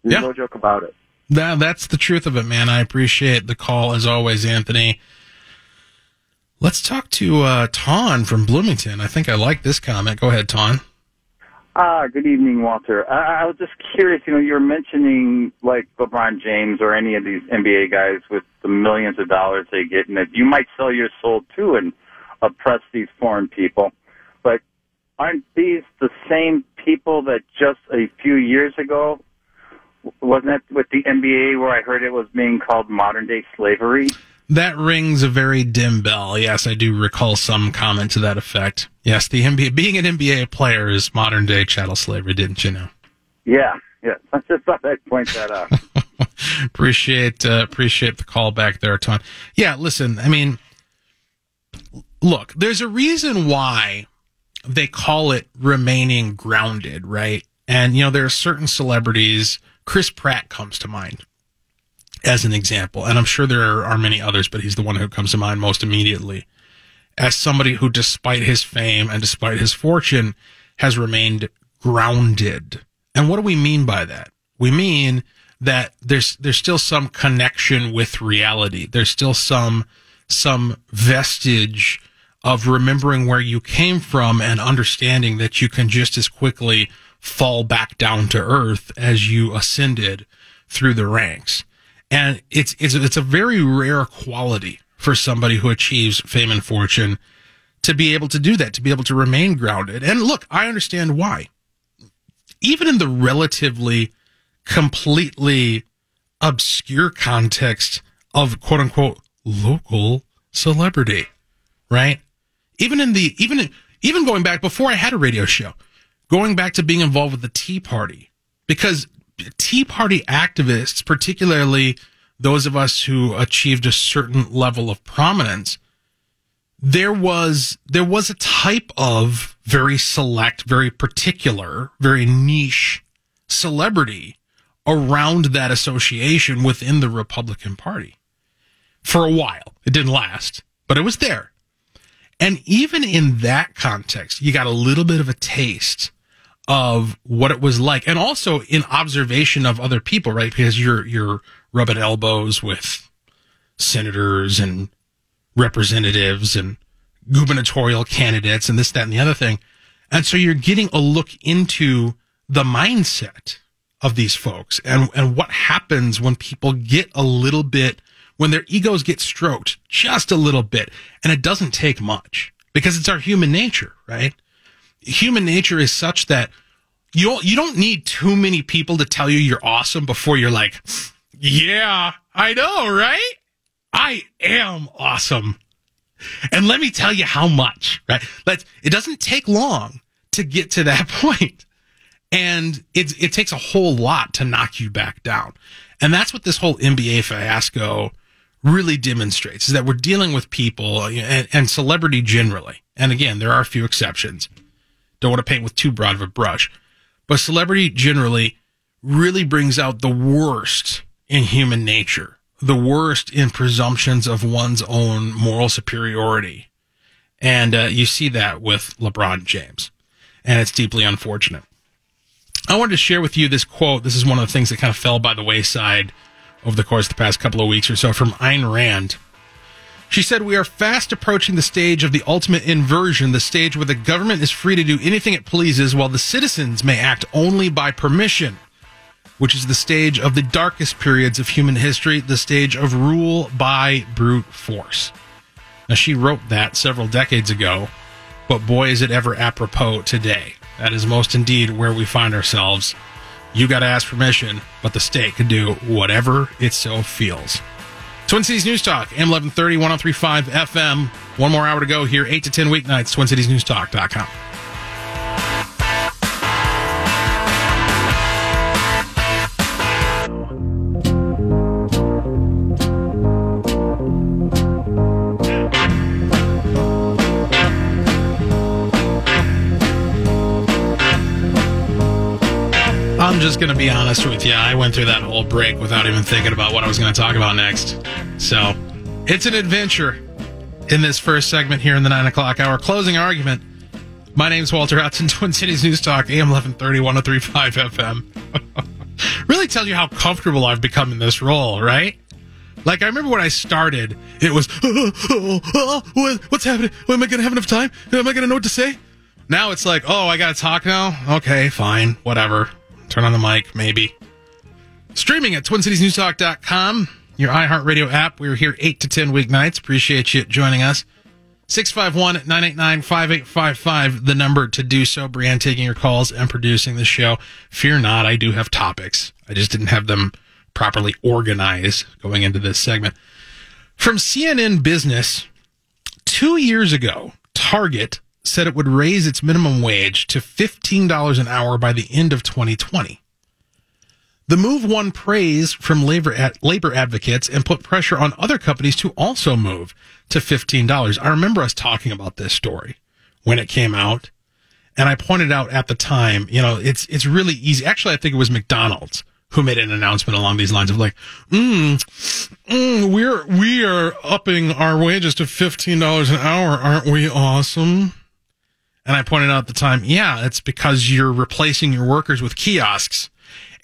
There's Yeah. no joke about it. That, that's the truth of it, man. I appreciate the call as always, Anthony. Let's talk to uh, Ton from Bloomington. I think I like this comment. Go ahead, Ton. Ah, good evening, Walter. I, I was just curious. You know, you were mentioning like LeBron James or any of these NBA guys with the millions of dollars they get, and that you might sell your soul too and oppress these foreign people. But aren't these the same people that just a few years ago wasn't it with the NBA where I heard it was being called modern day slavery? That rings a very dim bell. Yes, I do recall some comment to that effect. Yes, the NBA, being an NBA player is modern day chattel slavery, didn't you know? Yeah, yeah. I just thought I'd point that out. appreciate uh, appreciate the call back there, Ton. Yeah, listen, I mean, look, there's a reason why they call it remaining grounded, right? And you know, there are certain celebrities. Chris Pratt comes to mind as an example, and I'm sure there are many others, but he's the one who comes to mind most immediately as somebody who, despite his fame and despite his fortune, has remained grounded. And what do we mean by that? We mean that there's there's still some connection with reality. There's still some some vestige of remembering where you came from and understanding that you can just as quickly fall back down to earth as you ascended through the ranks. And it's it's it's a very rare quality for somebody who achieves fame and fortune to be able to do that, to be able to remain grounded. And look, I understand why. Even in the relatively completely obscure context of quote unquote local celebrity, right? Even in the even even going back before I had a radio show, going back to being involved with the Tea Party, because Tea Party activists, particularly those of us who achieved a certain level of prominence, there was there was a type of very select, very particular, very niche celebrity around that association within the Republican Party for a while. It didn't last, but it was there. And even in that context, you got a little bit of a taste of what it was like and also in observation of other people, right? Because you're you're rubbing elbows with senators and representatives and gubernatorial candidates and this, that, and the other thing. And so you're getting a look into the mindset of these folks and, and what happens when people get a little bit, when their egos get stroked just a little bit. And it doesn't take much because it's our human nature, right? Human nature is such that you don't, you don't need too many people to tell you you're awesome before you're like, yeah, I know, right? I am awesome. And let me tell you how much, right? Let's, it doesn't take long to get to that point. And it, it takes a whole lot to knock you back down. And that's what this whole NBA fiasco really demonstrates is that we're dealing with people and, and celebrity generally. And again, there are a few exceptions. Don't want to paint with too broad of a brush, but celebrity generally really brings out the worst in human nature, the worst in presumptions of one's own moral superiority. And uh, you see that with LeBron James. And it's deeply unfortunate. I wanted to share with you this quote. This is one of the things that kind of fell by the wayside over the course of the past couple of weeks or so from Ayn Rand. She said, We are fast approaching the stage of the ultimate inversion, the stage where the government is free to do anything it pleases while the citizens may act only by permission, which is the stage of the darkest periods of human history, the stage of rule by brute force. Now, she wrote that several decades ago, but boy, is it ever apropos today. That is most indeed where we find ourselves. You got to ask permission, but the state can do whatever it so feels. Twin Cities News Talk, M1130, 1035 FM. One more hour to go here, 8 to 10 weeknights, TwinCitiesNewsTalk.com. I'm just going to be honest with you. I went through that whole break without even thinking about what I was going to talk about next. So it's an adventure in this first segment here in the 9 o'clock hour. Closing argument. My name's Walter Hudson, Twin Cities News Talk, AM 1130, 1035 FM. really tells you how comfortable I've become in this role, right? Like I remember when I started, it was, oh, oh, oh, what, what's happening? Am I going to have enough time? Am I going to know what to say? Now it's like, oh, I got to talk now? Okay, fine, whatever. Turn on the mic, maybe. Streaming at TwinCitiesNewsTalk.com, your iHeartRadio app. We're here 8 to 10 weeknights. Appreciate you joining us. 651 989 5855, the number to do so. Brienne taking your calls and producing the show. Fear not, I do have topics. I just didn't have them properly organized going into this segment. From CNN Business, two years ago, Target said it would raise its minimum wage to $15 an hour by the end of 2020. The move won praise from labor, ad- labor advocates and put pressure on other companies to also move to $15. I remember us talking about this story when it came out. And I pointed out at the time, you know, it's, it's really easy. Actually, I think it was McDonald's who made an announcement along these lines of like, mm, mm, we're, we are upping our wages to $15 an hour. Aren't we awesome? And I pointed out at the time, yeah, it's because you're replacing your workers with kiosks.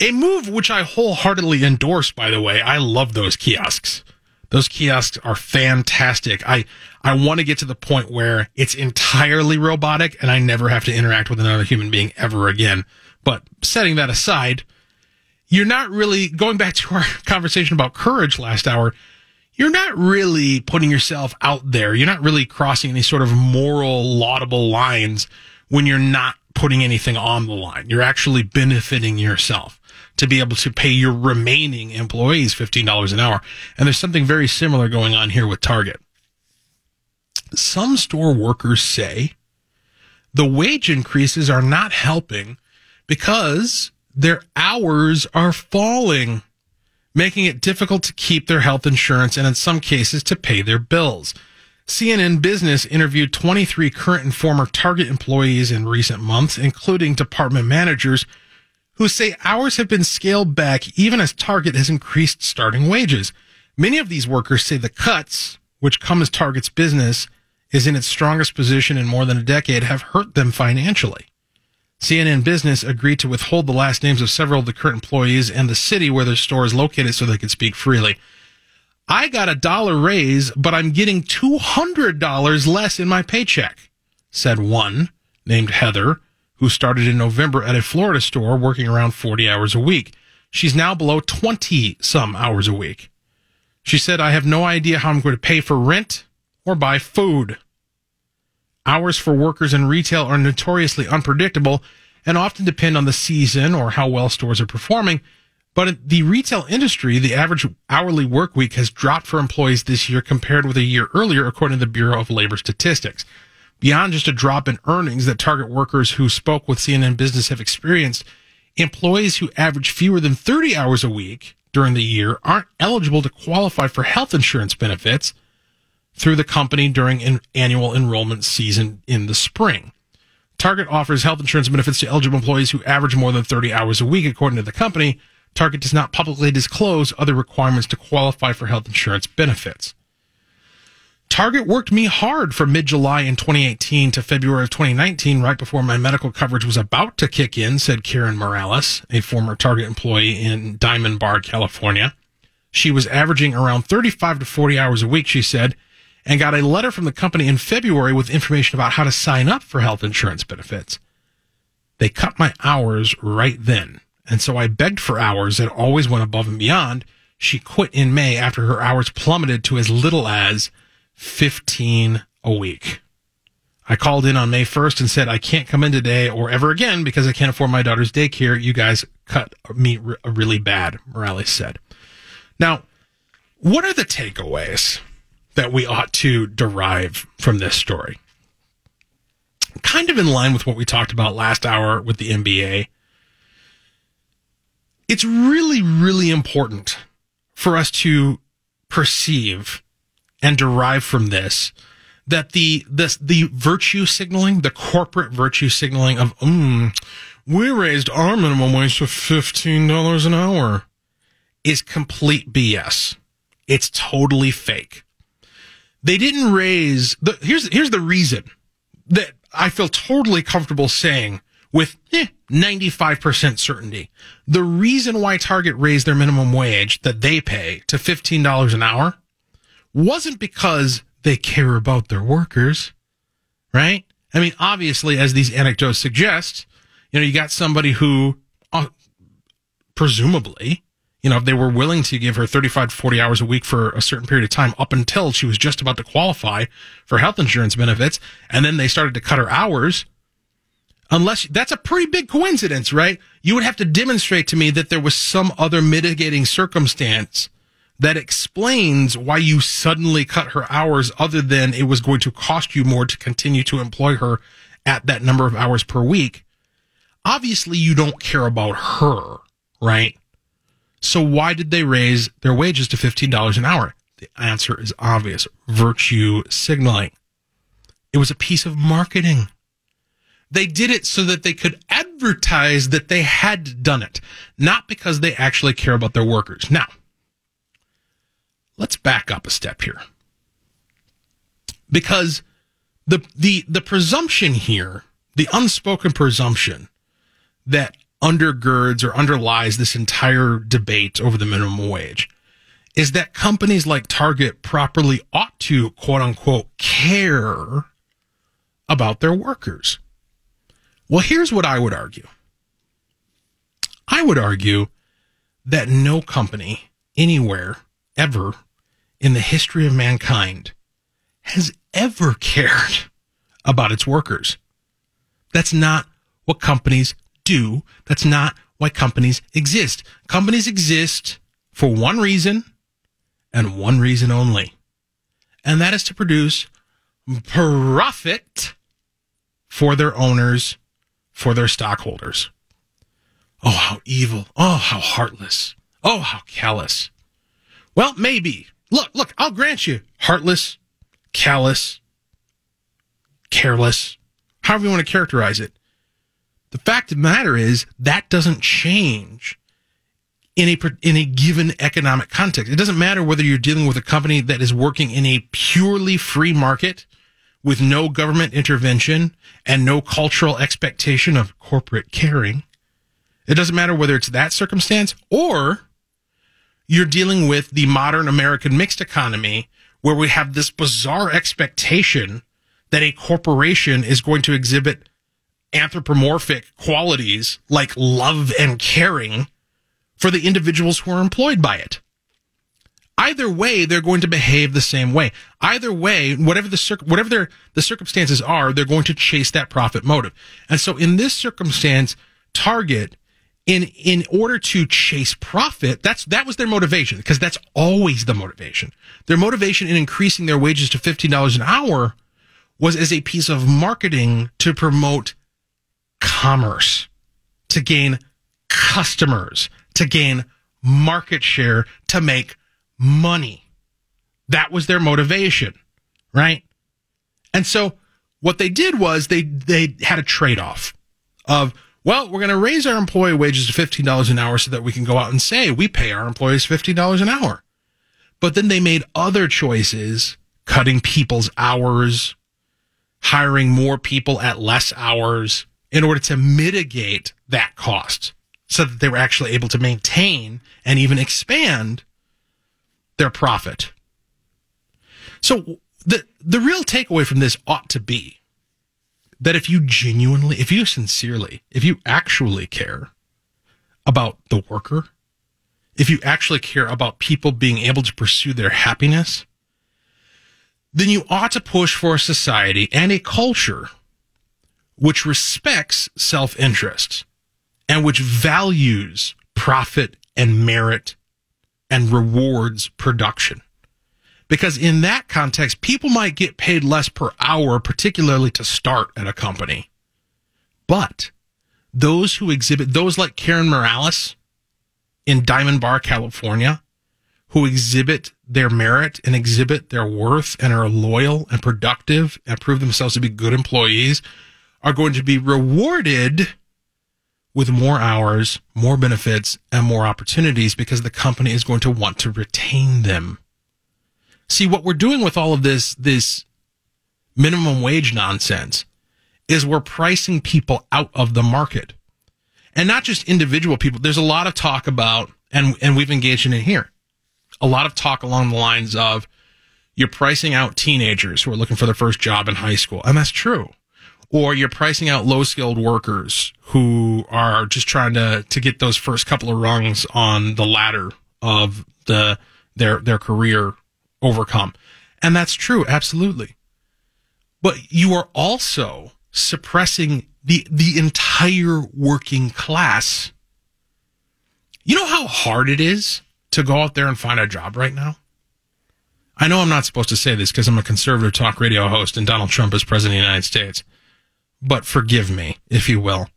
A move which I wholeheartedly endorse, by the way. I love those kiosks. Those kiosks are fantastic. I, I want to get to the point where it's entirely robotic and I never have to interact with another human being ever again. But setting that aside, you're not really going back to our conversation about courage last hour you're not really putting yourself out there. You're not really crossing any sort of moral, laudable lines when you're not putting anything on the line. You're actually benefiting yourself to be able to pay your remaining employees $15 an hour. And there's something very similar going on here with Target. Some store workers say the wage increases are not helping because their hours are falling making it difficult to keep their health insurance and in some cases to pay their bills. CNN Business interviewed 23 current and former Target employees in recent months, including department managers, who say hours have been scaled back even as Target has increased starting wages. Many of these workers say the cuts, which come as Target's business is in its strongest position in more than a decade, have hurt them financially. CNN Business agreed to withhold the last names of several of the current employees and the city where their store is located so they could speak freely. I got a dollar raise, but I'm getting $200 less in my paycheck, said one named Heather, who started in November at a Florida store working around 40 hours a week. She's now below 20 some hours a week. She said, I have no idea how I'm going to pay for rent or buy food. Hours for workers in retail are notoriously unpredictable and often depend on the season or how well stores are performing. But in the retail industry, the average hourly work week has dropped for employees this year compared with a year earlier, according to the Bureau of Labor Statistics. Beyond just a drop in earnings that target workers who spoke with CNN Business have experienced, employees who average fewer than 30 hours a week during the year aren't eligible to qualify for health insurance benefits through the company during an annual enrollment season in the spring. Target offers health insurance benefits to eligible employees who average more than 30 hours a week, according to the company. Target does not publicly disclose other requirements to qualify for health insurance benefits. Target worked me hard from mid July in 2018 to February of 2019, right before my medical coverage was about to kick in, said Karen Morales, a former Target employee in Diamond Bar, California. She was averaging around 35 to 40 hours a week, she said, and got a letter from the company in February with information about how to sign up for health insurance benefits. They cut my hours right then. And so I begged for hours and always went above and beyond. She quit in May after her hours plummeted to as little as 15 a week. I called in on May 1st and said, I can't come in today or ever again because I can't afford my daughter's daycare. You guys cut me re- really bad, Morales said. Now, what are the takeaways that we ought to derive from this story? Kind of in line with what we talked about last hour with the NBA. It's really, really important for us to perceive and derive from this that the this the virtue signaling, the corporate virtue signaling of mm, we raised our minimum wage to fifteen dollars an hour is complete BS. It's totally fake. They didn't raise the here's here's the reason that I feel totally comfortable saying with eh, 95% certainty. The reason why Target raised their minimum wage that they pay to $15 an hour wasn't because they care about their workers, right? I mean, obviously, as these anecdotes suggest, you know, you got somebody who, uh, presumably, you know, if they were willing to give her 35 to 40 hours a week for a certain period of time up until she was just about to qualify for health insurance benefits, and then they started to cut her hours, unless that's a pretty big coincidence, right? You would have to demonstrate to me that there was some other mitigating circumstance that explains why you suddenly cut her hours other than it was going to cost you more to continue to employ her at that number of hours per week. Obviously, you don't care about her, right? So why did they raise their wages to $15 an hour? The answer is obvious. Virtue signaling. It was a piece of marketing. They did it so that they could advertise that they had done it, not because they actually care about their workers. Now, let's back up a step here. Because the the the presumption here, the unspoken presumption that undergirds or underlies this entire debate over the minimum wage is that companies like Target properly ought to quote unquote care about their workers. Well, here's what I would argue. I would argue that no company anywhere ever in the history of mankind has ever cared about its workers. That's not what companies do. That's not why companies exist. Companies exist for one reason and one reason only. And that is to produce profit for their owners, for their stockholders. Oh, how evil. Oh, how heartless. Oh, how callous. Well, maybe. Look, look, I'll grant you heartless, callous, careless, however you want to characterize it. The fact of the matter is that doesn't change in a in a given economic context. It doesn't matter whether you're dealing with a company that is working in a purely free market with no government intervention and no cultural expectation of corporate caring. It doesn't matter whether it's that circumstance or you're dealing with the modern American mixed economy where we have this bizarre expectation that a corporation is going to exhibit anthropomorphic qualities like love and caring for the individuals who are employed by it. Either way, they're going to behave the same way. Either way, whatever the cir- whatever their, the circumstances are, they're going to chase that profit motive. And so in this circumstance, Target, in, in order to chase profit, that's, that was their motivation because that's always the motivation. Their motivation in increasing their wages to $15 an hour was as a piece of marketing to promote commerce, to gain customers, to gain market share, to make money. That was their motivation, right? And so what they did was they, they had a trade off of, well, we're going to raise our employee wages to $15 an hour so that we can go out and say we pay our employees $15 an hour. But then they made other choices, cutting people's hours, hiring more people at less hours in order to mitigate that cost so that they were actually able to maintain and even expand their profit. So the the real takeaway from this ought to be that if you genuinely, if you sincerely, if you actually care about the worker, if you actually care about people being able to pursue their happiness, then you ought to push for a society and a culture which respects self interest and which values profit and merit and rewards production. Because in that context, people might get paid less per hour, particularly to start at a company. But those who exhibit, those like Karen Morales in Diamond Bar, California, who exhibit their merit and exhibit their worth and are loyal and productive and prove themselves to be good employees are going to be rewarded with more hours, more benefits, and more opportunities because the company is going to want to retain them. See, what we're doing with all of this, this minimum wage nonsense is we're pricing people out of the market and not just individual people. There's a lot of talk about, and, and we've engaged in it here, a lot of talk along the lines of you're pricing out teenagers who are looking for their first job in high school. And that's true. Or you're pricing out low skilled workers who are just trying to, to get those first couple of rungs on the ladder of the, their, their career overcome. And that's true. Absolutely. But you are also suppressing the, the entire working class. You know how hard it is to go out there and find a job right now? I know I'm not supposed to say this because I'm a conservative talk radio host and Donald Trump is president of the United States, but forgive me, if you will.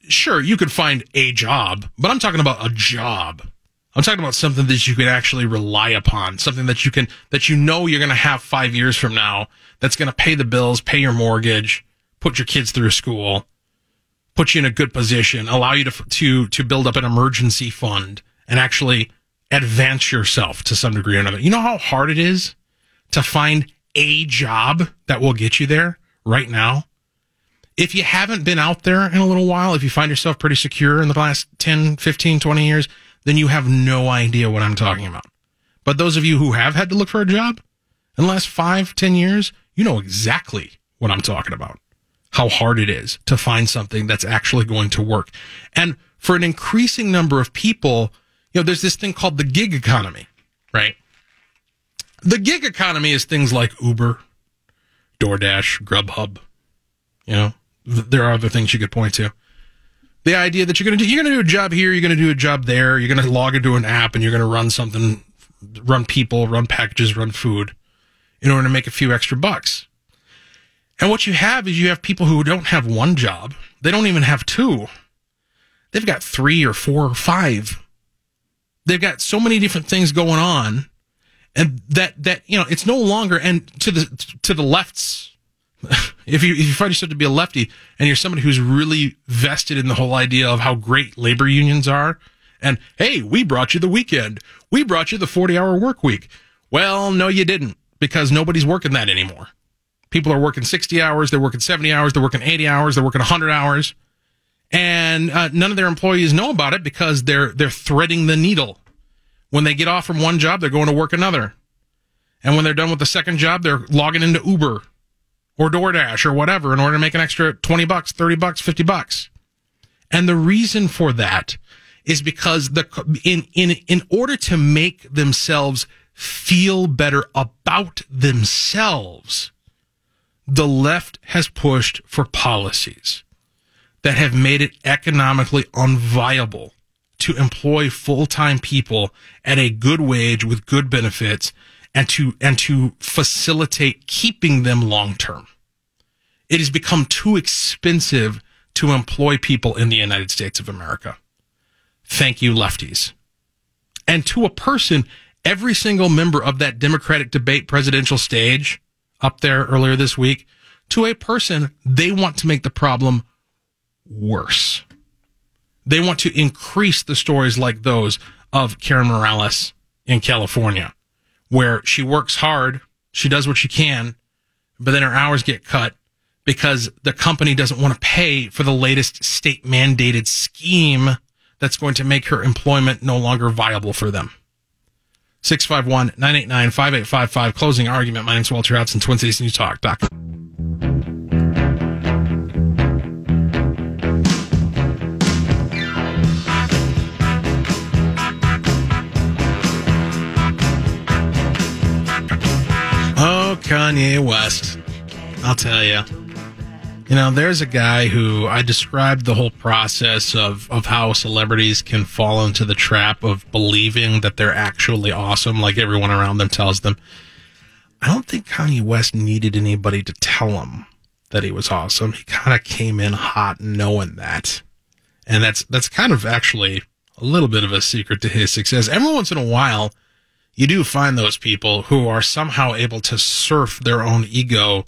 Sure, you could find a job, but I'm talking about a job. I'm talking about something that you can actually rely upon, something that you can, that you know you're going to have five years from now that's going to pay the bills, pay your mortgage, put your kids through school, put you in a good position, allow you to, to, to build up an emergency fund and actually advance yourself to some degree or another. You know how hard it is to find a job that will get you there right now? If you haven't been out there in a little while, if you find yourself pretty secure in the last 10, 15, 20 years, then you have no idea what I'm talking about. But those of you who have had to look for a job in the last five, ten years, you know exactly what I'm talking about. How hard it is to find something that's actually going to work. And for an increasing number of people, you know, there's this thing called the gig economy, right? The gig economy is things like Uber, DoorDash, Grubhub. You know, there are other things you could point to the idea that you're going to do, you're going to do a job here, you're going to do a job there, you're going to log into an app and you're going to run something, run people, run packages, run food in order to make a few extra bucks. And what you have is you have people who don't have one job. They don't even have two. They've got three or four or five. They've got so many different things going on and that, that, you know, it's no longer, and to the, to the left's if you if you find yourself to be a lefty and you're somebody who's really vested in the whole idea of how great labor unions are, and hey, we brought you the weekend, we brought you the 40 hour work week. Well, no, you didn't because nobody's working that anymore. People are working 60 hours, they're working 70 hours, they're working 80 hours, they're working 100 hours, and uh, none of their employees know about it because they're they're threading the needle. When they get off from one job, they're going to work another. And when they're done with the second job, they're logging into Uber or DoorDash or whatever in order to make an extra 20 bucks, 30 bucks, 50 bucks. And the reason for that is because the, in, in, in order to make themselves feel better about themselves, the left has pushed for policies that have made it economically unviable to employ full-time people at a good wage with good benefits and to and to facilitate keeping them long term. It has become too expensive to employ people in the United States of America. Thank you, lefties. And to a person, every single member of that Democratic debate presidential stage up there earlier this week, to a person, they want to make the problem worse. They want to increase the stories like those of Karen Morales in California where she works hard, she does what she can, but then her hours get cut because the company doesn't want to pay for the latest state mandated scheme that's going to make her employment no longer viable for them. 651 989 5855. Closing argument. My name's Walter Hudson, Twin Cities News Talk. Doc. Kanye West. I'll tell you. You know, there's a guy who I described the whole process of, of how celebrities can fall into the trap of believing that they're actually awesome, like everyone around them tells them. I don't think Kanye West needed anybody to tell him that he was awesome. He kind of came in hot knowing that. And that's that's kind of actually a little bit of a secret to his success. Every once in a while, you do find those people who are somehow able to surf their own ego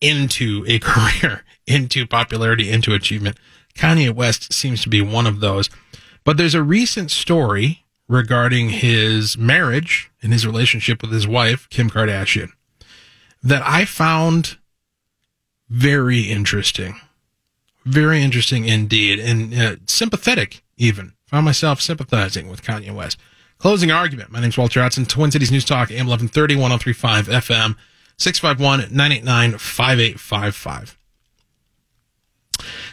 into a career, into popularity, into achievement. Kanye West seems to be one of those. But there's a recent story regarding his marriage and his relationship with his wife, Kim Kardashian, that I found very interesting. Very interesting indeed, and uh, sympathetic even. Found myself sympathizing with Kanye West. Closing argument. My name's Walter Hudson, Twin Cities News Talk, AM 1130, 1035 FM, 651 989 5855.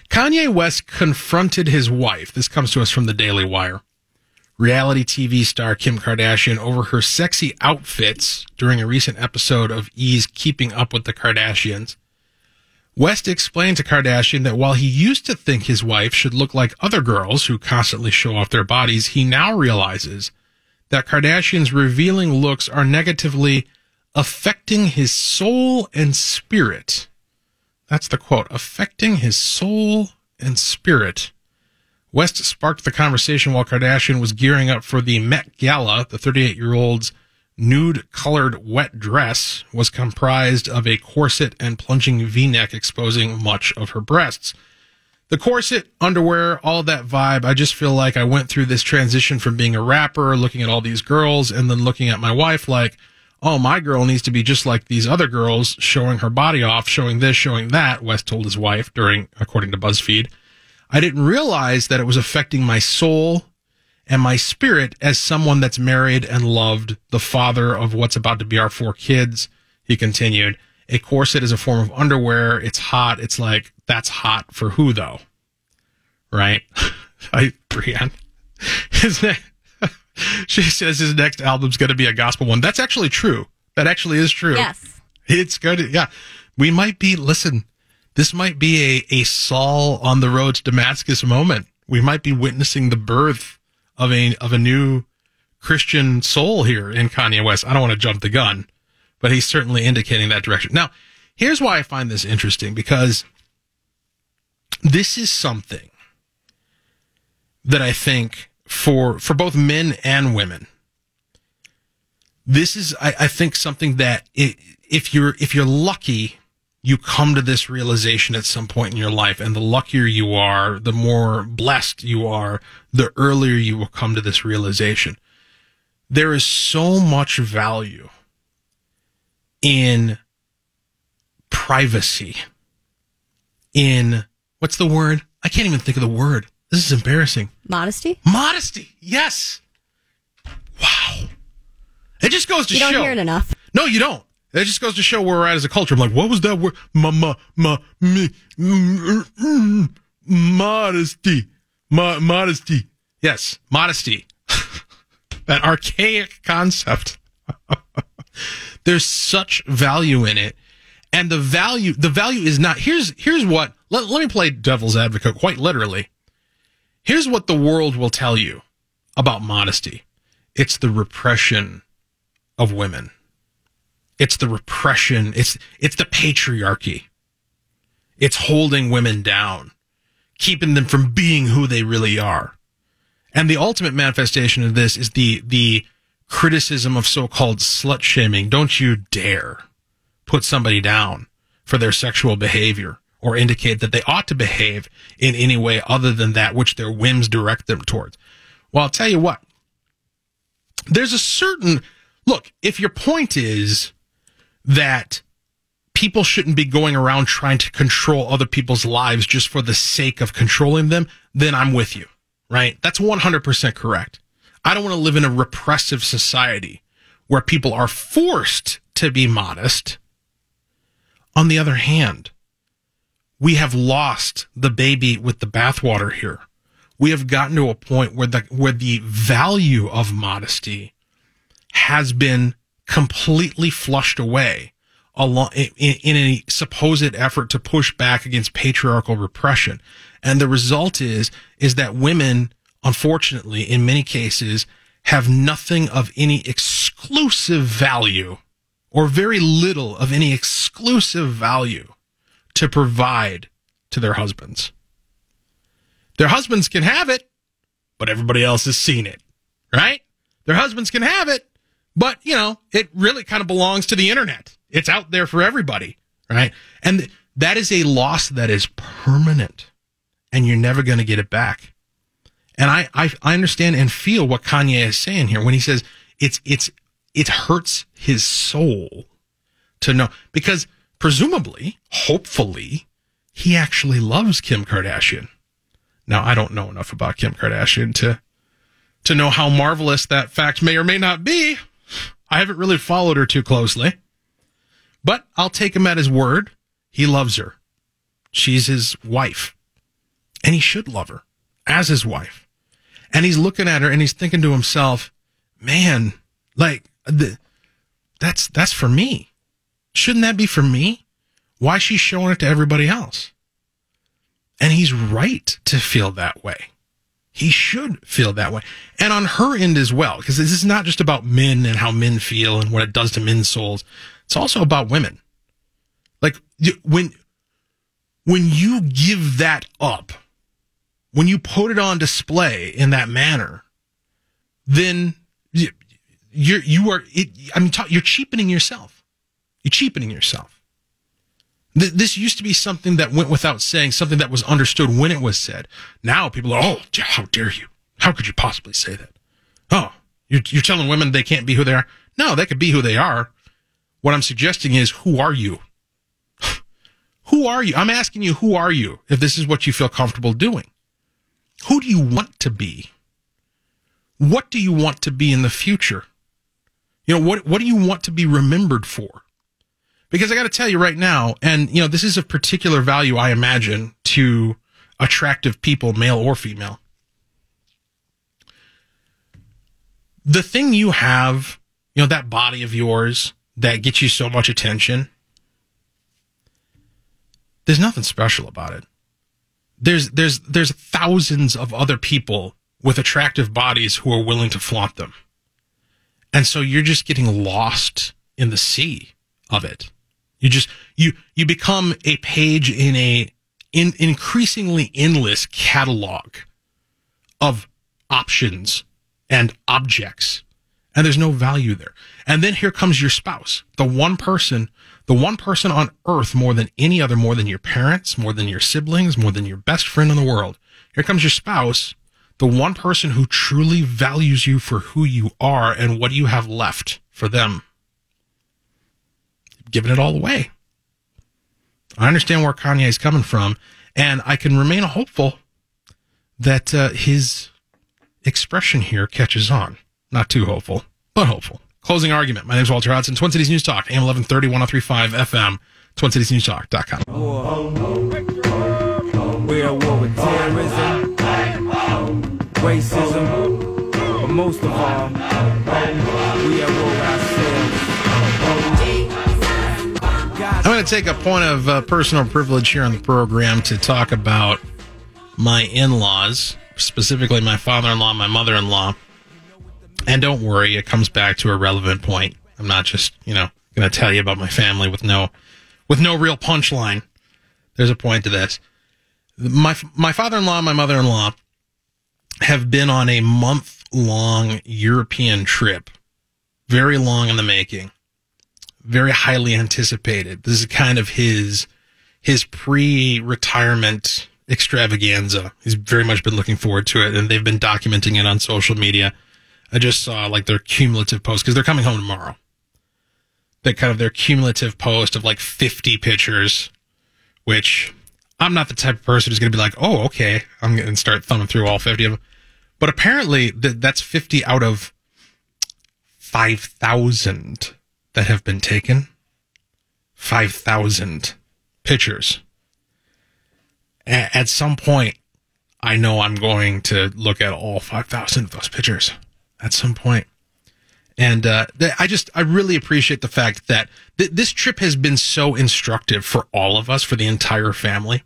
Kanye West confronted his wife. This comes to us from the Daily Wire. Reality TV star Kim Kardashian over her sexy outfits during a recent episode of E's Keeping Up with the Kardashians. West explained to Kardashian that while he used to think his wife should look like other girls who constantly show off their bodies, he now realizes that Kardashian's revealing looks are negatively affecting his soul and spirit. That's the quote affecting his soul and spirit. West sparked the conversation while Kardashian was gearing up for the Met Gala. The 38 year old's nude colored wet dress was comprised of a corset and plunging v neck exposing much of her breasts. The corset, underwear, all that vibe. I just feel like I went through this transition from being a rapper, looking at all these girls, and then looking at my wife like, oh, my girl needs to be just like these other girls, showing her body off, showing this, showing that, West told his wife during, according to BuzzFeed. I didn't realize that it was affecting my soul and my spirit as someone that's married and loved the father of what's about to be our four kids. He continued, a corset is a form of underwear. It's hot. It's like, that's hot for who though? Right? I, Brienne. She says his next album's going to be a gospel one. That's actually true. That actually is true. Yes. It's good. Yeah. We might be, listen, this might be a, a Saul on the road to Damascus moment. We might be witnessing the birth of a, of a new Christian soul here in Kanye West. I don't want to jump the gun, but he's certainly indicating that direction. Now, here's why I find this interesting because this is something that I think for, for both men and women, this is, I, I think something that it, if you're, if you're lucky, you come to this realization at some point in your life. And the luckier you are, the more blessed you are, the earlier you will come to this realization. There is so much value in privacy, in what's the word? I can't even think of the word. This is embarrassing. Modesty? Modesty. Yes. Wow. It just goes to show. You show. don't hear it enough. No, you don't. That just goes to show where we're at as a culture. I'm like, what was that word? Ma, ma, ma, me, mm, mm, modesty. Ma, modesty. Yes, modesty. that archaic concept. There's such value in it. And the value, the value is not, here's, here's what, let, let me play devil's advocate quite literally. Here's what the world will tell you about modesty. It's the repression of women. It's the repression. It's, it's the patriarchy. It's holding women down, keeping them from being who they really are. And the ultimate manifestation of this is the, the criticism of so-called slut shaming. Don't you dare put somebody down for their sexual behavior or indicate that they ought to behave in any way other than that which their whims direct them towards. Well, I'll tell you what. There's a certain look, if your point is that people shouldn't be going around trying to control other people's lives just for the sake of controlling them, then I'm with you, right? That's 100% correct. I don't want to live in a repressive society where people are forced to be modest. On the other hand, we have lost the baby with the bathwater here. We have gotten to a point where the where the value of modesty has been completely flushed away along in, in a supposed effort to push back against patriarchal repression. And the result is is that women, unfortunately, in many cases, have nothing of any exclusive value or very little of any exclusive value to provide to their husbands. Their husbands can have it, but everybody else has seen it, right? Their husbands can have it, but you know, it really kind of belongs to the internet. It's out there for everybody, right? And that is a loss that is permanent and you're never going to get it back. And I, I, I understand and feel what Kanye is saying here when he says it's, it's, it hurts his soul to know because presumably, hopefully, he actually loves Kim Kardashian. Now, I don't know enough about Kim Kardashian to, to know how marvelous that fact may or may not be. I haven't really followed her too closely, but I'll take him at his word. He loves her. She's his wife and he should love her as his wife. And he's looking at her and he's thinking to himself, man, like the, that's, that's for me. Shouldn't that be for me? Why is she showing it to everybody else? And he's right to feel that way. He should feel that way. And on her end as well, because this is not just about men and how men feel and what it does to men's souls. It's also about women. Like when, when you give that up, when you put it on display in that manner, then you're, you are, it, I mean, you're cheapening yourself. You're cheapening yourself. This used to be something that went without saying, something that was understood when it was said. Now people are, oh, how dare you? How could you possibly say that? Oh, you're, you're telling women they can't be who they are? No, they could be who they are. What I'm suggesting is, who are you? who are you? I'm asking you, who are you? If this is what you feel comfortable doing, who do you want to be? What do you want to be in the future? You know, what, what do you want to be remembered for? Because I got to tell you right now, and you know, this is of particular value, I imagine, to attractive people, male or female. The thing you have, you know, that body of yours that gets you so much attention, there's nothing special about it. There's, there's, there's thousands of other people with attractive bodies who are willing to flaunt them. And so you're just getting lost in the sea of it. You just you you become a page in a in increasingly endless catalog of options and objects and there's no value there. And then here comes your spouse, the one person, the one person on earth more than any other, more than your parents, more than your siblings, more than your best friend in the world. Here comes your spouse, the one person who truly values you for who you are and what you have left for them giving it all away. I understand where Kanye is coming from, and I can remain hopeful that uh, his expression here catches on. Not too hopeful, but hopeful. Closing argument. My name is Walter Hudson, Twin Cities News Talk, AM 1130, 1035 FM, TwinCitiesNewsTalk.com. We're at war with terrorism, racism, but most of all, we at war with ourselves. I'm going to take a point of uh, personal privilege here on the program to talk about my in laws, specifically my father in law, my mother in law. And don't worry, it comes back to a relevant point. I'm not just, you know, going to tell you about my family with no, with no real punchline. There's a point to this. My, my father in law and my mother in law have been on a month long European trip, very long in the making very highly anticipated. This is kind of his his pre-retirement extravaganza. He's very much been looking forward to it, and they've been documenting it on social media. I just saw like their cumulative post because they're coming home tomorrow. That kind of their cumulative post of like 50 pictures, which I'm not the type of person who's going to be like, oh, okay, I'm going to start thumbing through all 50 of them. But apparently th- that's 50 out of 5,000 that have been taken. 5,000 pictures. A- at some point, I know I'm going to look at all 5,000 of those pictures at some point. And uh, I just, I really appreciate the fact that th- this trip has been so instructive for all of us, for the entire family,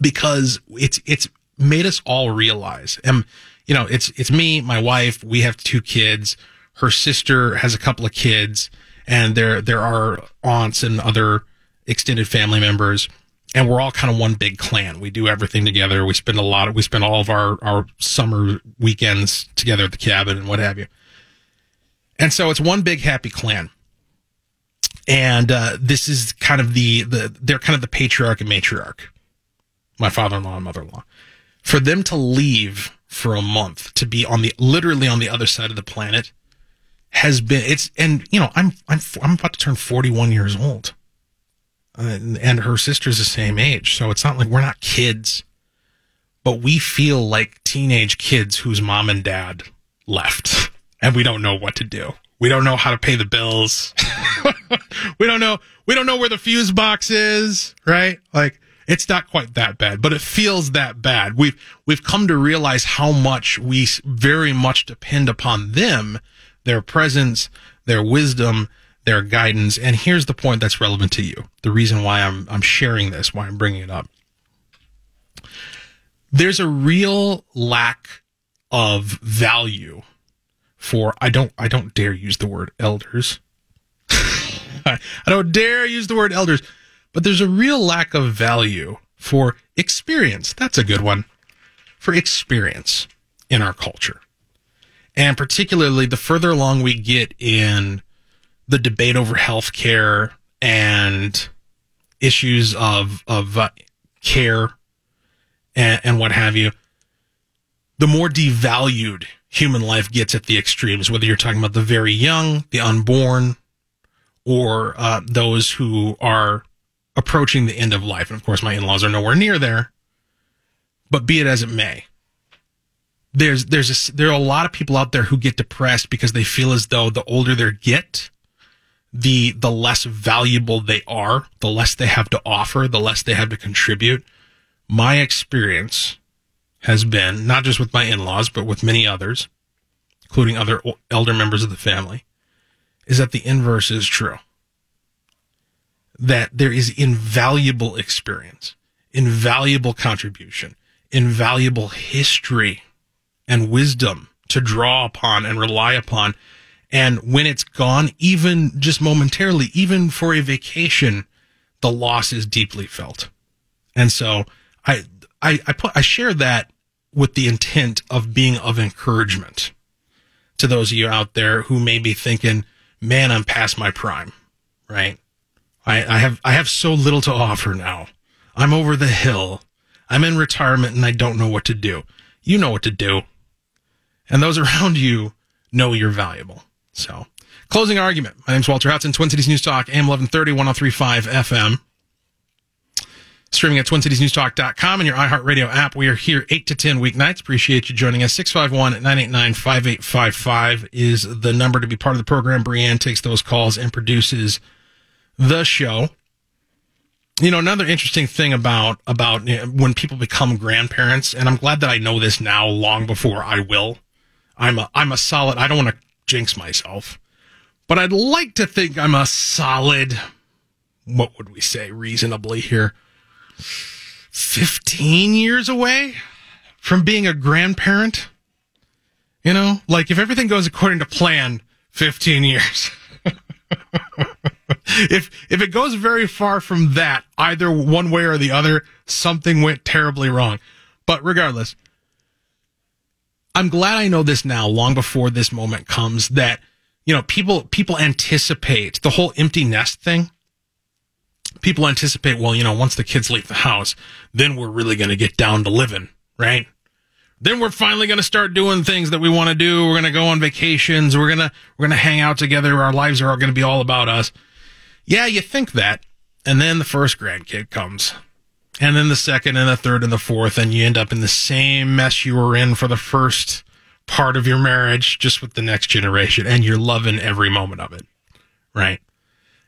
because it's it's made us all realize. And you know, it's it's me, my wife. We have two kids. Her sister has a couple of kids, and there there are aunts and other extended family members and we're all kind of one big clan. We do everything together. We spend a lot of, we spend all of our, our summer weekends together at the cabin and what have you. And so it's one big happy clan. And, uh, this is kind of the, the, they're kind of the patriarch and matriarch. My father-in-law and mother-in-law. For them to leave for a month to be on the, literally on the other side of the planet has been, it's, and, you know, I'm, I'm, I'm about to turn 41 years old uh, and her sister's the same age. So it's not like we're not kids, but we feel like teenage kids whose mom and dad left and we don't know what to do. We don't know how to pay the bills. we don't know, we don't know where the fuse box is, right? Like it's not quite that bad, but it feels that bad. We've, we've come to realize how much we very much depend upon them, their presence, their wisdom, their guidance. And here's the point that's relevant to you. The reason why I'm, I'm sharing this, why I'm bringing it up. There's a real lack of value for, I don't, I don't dare use the word elders. I don't dare use the word elders, but there's a real lack of value for experience. That's a good one. For experience in our culture. And particularly the further along we get in the debate over healthcare and issues of of uh, care and, and what have you, the more devalued human life gets at the extremes. Whether you're talking about the very young, the unborn, or uh, those who are approaching the end of life. And of course, my in-laws are nowhere near there. But be it as it may, there's there's a, there are a lot of people out there who get depressed because they feel as though the older they get, the the less valuable they are, the less they have to offer, the less they have to contribute. My experience has been not just with my in-laws, but with many others, including other elder members of the family, is that the inverse is true. That there is invaluable experience, invaluable contribution, invaluable history and wisdom to draw upon and rely upon and when it's gone, even just momentarily, even for a vacation, the loss is deeply felt. And so I, I, I put, I share that with the intent of being of encouragement to those of you out there who may be thinking, man, I'm past my prime, right? I, I have, I have so little to offer now. I'm over the hill. I'm in retirement and I don't know what to do. You know what to do. And those around you know you're valuable. So, closing argument. My name's Walter Hudson, Twin Cities News Talk, AM 1130, 1035 FM. Streaming at twincitiesnewstalk.com and your iHeartRadio app. We are here 8 to 10 weeknights. Appreciate you joining us. 651-989-5855 is the number to be part of the program. Brianne takes those calls and produces the show. You know, another interesting thing about, about when people become grandparents, and I'm glad that I know this now long before I will. I'm a, I'm a solid, I don't want to jinx myself, but I'd like to think I'm a solid, what would we say reasonably here? 15 years away from being a grandparent. You know, like if everything goes according to plan, 15 years. if if it goes very far from that, either one way or the other, something went terribly wrong. But regardless, I'm glad I know this now, long before this moment comes, that, you know, people, people anticipate the whole empty nest thing. People anticipate, well, you know, once the kids leave the house, then we're really going to get down to living, right? Then we're finally going to start doing things that we want to do. We're going to go on vacations. We're going to, we're going to hang out together. Our lives are going to be all about us. Yeah, you think that. And then the first grandkid comes and then the second and the third and the fourth, and you end up in the same mess you were in for the first part of your marriage, just with the next generation, and you're loving every moment of it, right?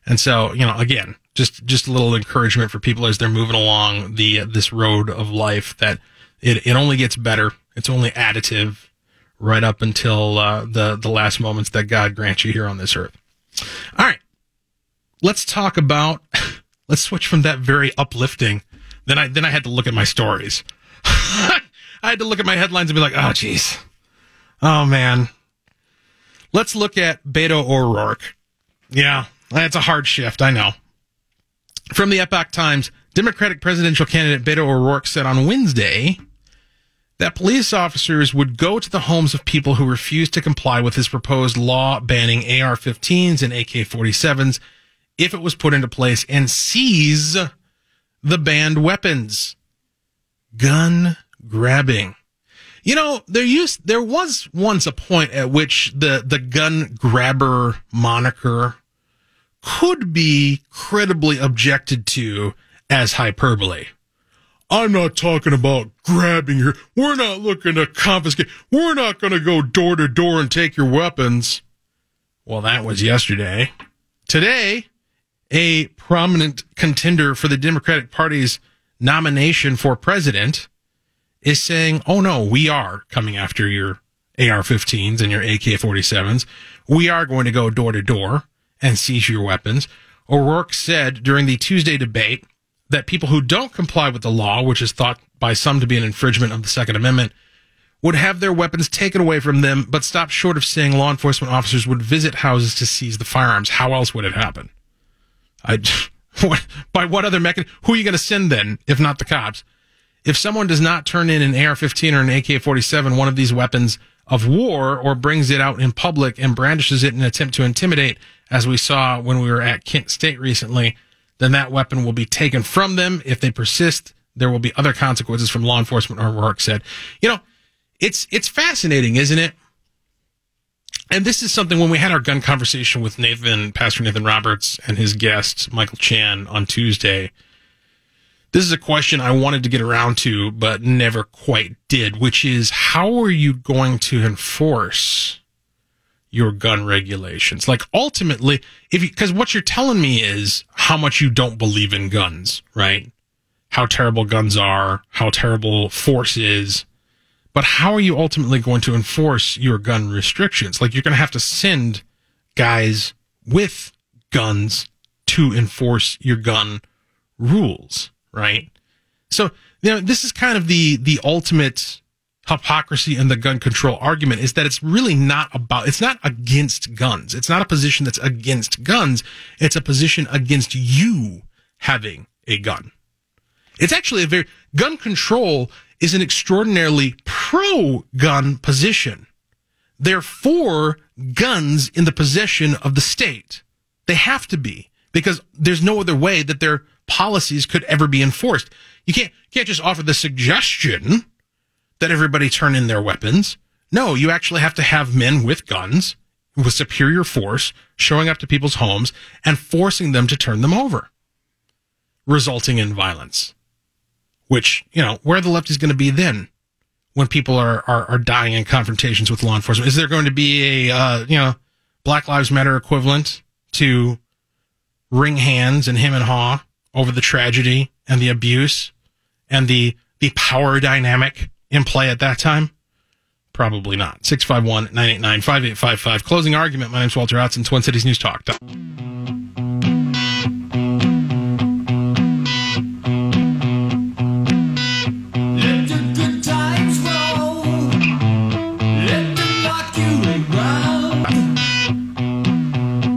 And so, you know, again, just just a little encouragement for people as they're moving along the this road of life that it it only gets better. It's only additive right up until uh, the the last moments that God grants you here on this earth. All right, let's talk about. Let's switch from that very uplifting. Then I then I had to look at my stories. I had to look at my headlines and be like, oh, jeez, oh man. Let's look at Beto O'Rourke. Yeah, that's a hard shift. I know. From the Epoch Times, Democratic presidential candidate Beto O'Rourke said on Wednesday that police officers would go to the homes of people who refused to comply with his proposed law banning AR 15s and AK 47s if it was put into place and seize the banned weapons. Gun grabbing. You know, there used, there was once a point at which the, the gun grabber moniker could be credibly objected to as hyperbole. I'm not talking about grabbing your, we're not looking to confiscate, we're not going to go door to door and take your weapons. Well, that was yesterday. Today, a prominent contender for the Democratic Party's nomination for president is saying, oh no, we are coming after your AR 15s and your AK 47s. We are going to go door to door and seize your weapons. O'Rourke said during the Tuesday debate that people who don't comply with the law, which is thought by some to be an infringement of the Second Amendment, would have their weapons taken away from them, but stopped short of saying law enforcement officers would visit houses to seize the firearms. How else would it happen? I, by what other mechanism? Who are you going to send then, if not the cops? If someone does not turn in an AR-15 or an AK-47, one of these weapons of war, or brings it out in public and brandishes it in an attempt to intimidate, as we saw when we were at Kent State recently, then that weapon will be taken from them. If they persist, there will be other consequences from law enforcement, O'Rourke said. You know, it's, it's fascinating, isn't it? And this is something when we had our gun conversation with Nathan, Pastor Nathan Roberts and his guest, Michael Chan on Tuesday. This is a question I wanted to get around to, but never quite did, which is how are you going to enforce your gun regulations? Like ultimately, if you, cause what you're telling me is how much you don't believe in guns, right? How terrible guns are, how terrible force is. But how are you ultimately going to enforce your gun restrictions? Like you're going to have to send guys with guns to enforce your gun rules, right? So, you know, this is kind of the, the ultimate hypocrisy in the gun control argument is that it's really not about, it's not against guns. It's not a position that's against guns. It's a position against you having a gun. It's actually a very, gun control is an extraordinarily pro gun position. They're for guns in the possession of the state. They have to be because there's no other way that their policies could ever be enforced. You can't, can't just offer the suggestion that everybody turn in their weapons. No, you actually have to have men with guns with superior force showing up to people's homes and forcing them to turn them over, resulting in violence. Which, you know, where the left is going to be then when people are, are, are dying in confrontations with law enforcement? Is there going to be a, uh, you know, Black Lives Matter equivalent to wring hands and him and haw over the tragedy and the abuse and the, the power dynamic in play at that time? Probably not. 651 989 5855. Closing argument. My name's Walter Hudson, Twin Cities News Talk.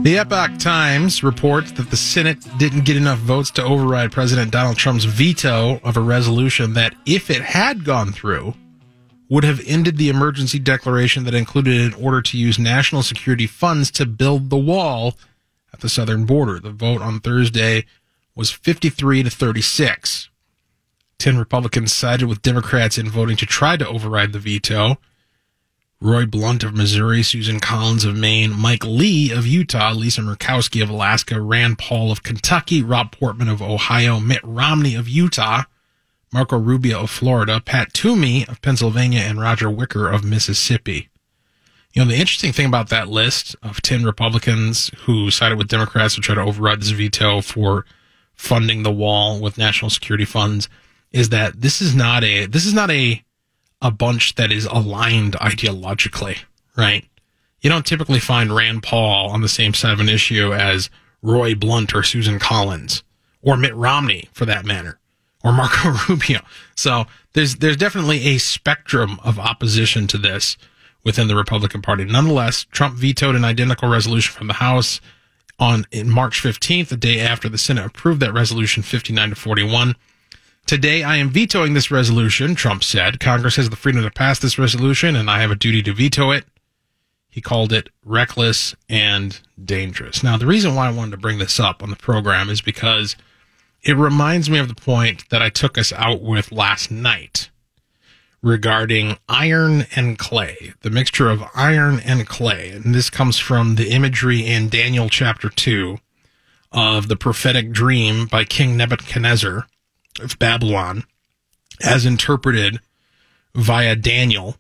The Epoch Times reports that the Senate didn't get enough votes to override President Donald Trump's veto of a resolution that, if it had gone through, would have ended the emergency declaration that included an order to use national security funds to build the wall at the southern border. The vote on Thursday was 53 to 36. 10 Republicans sided with Democrats in voting to try to override the veto. Roy Blunt of Missouri, Susan Collins of Maine, Mike Lee of Utah, Lisa Murkowski of Alaska, Rand Paul of Kentucky, Rob Portman of Ohio, Mitt Romney of Utah, Marco Rubio of Florida, Pat Toomey of Pennsylvania, and Roger Wicker of Mississippi. You know, the interesting thing about that list of 10 Republicans who sided with Democrats to try to override this veto for funding the wall with national security funds is that this is not a, this is not a, a bunch that is aligned ideologically, right? You don't typically find Rand Paul on the same side of an issue as Roy Blunt or Susan Collins or Mitt Romney for that matter or Marco Rubio. So there's, there's definitely a spectrum of opposition to this within the Republican Party. Nonetheless, Trump vetoed an identical resolution from the House on March 15th, the day after the Senate approved that resolution 59 to 41. Today, I am vetoing this resolution, Trump said. Congress has the freedom to pass this resolution, and I have a duty to veto it. He called it reckless and dangerous. Now, the reason why I wanted to bring this up on the program is because it reminds me of the point that I took us out with last night regarding iron and clay, the mixture of iron and clay. And this comes from the imagery in Daniel chapter 2 of the prophetic dream by King Nebuchadnezzar of Babylon, as interpreted via Daniel.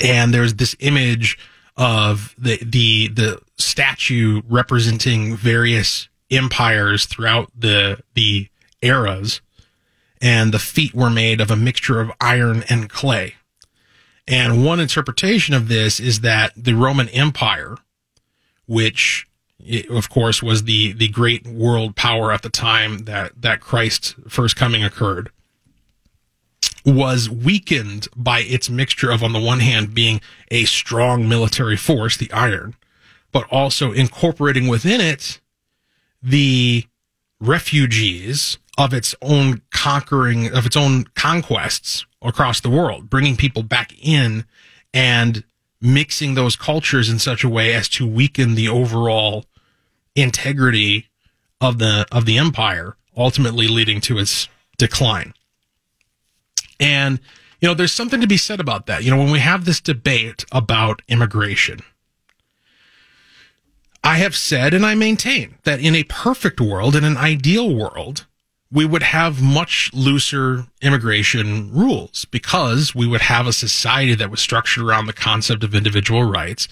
And there's this image of the, the, the statue representing various empires throughout the, the eras and the feet were made of a mixture of iron and clay. And one interpretation of this is that the Roman Empire, which of course was the, the great world power at the time that, that Christ's first coming occurred, was weakened by its mixture of, on the one hand, being a strong military force, the iron, but also incorporating within it the refugees of its own conquering, of its own conquests across the world, bringing people back in and mixing those cultures in such a way as to weaken the overall integrity of the, of the empire, ultimately leading to its decline. And, you know, there's something to be said about that. You know, when we have this debate about immigration, I have said and I maintain that in a perfect world, in an ideal world, we would have much looser immigration rules because we would have a society that was structured around the concept of individual rights.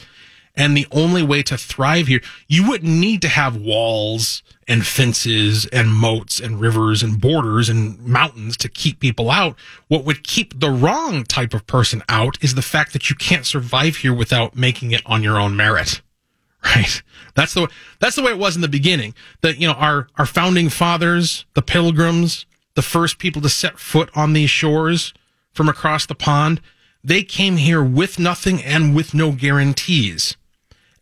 And the only way to thrive here, you wouldn't need to have walls and fences and moats and rivers and borders and mountains to keep people out. What would keep the wrong type of person out is the fact that you can't survive here without making it on your own merit. Right. That's the that's the way it was in the beginning. That you know our our founding fathers, the pilgrims, the first people to set foot on these shores from across the pond, they came here with nothing and with no guarantees.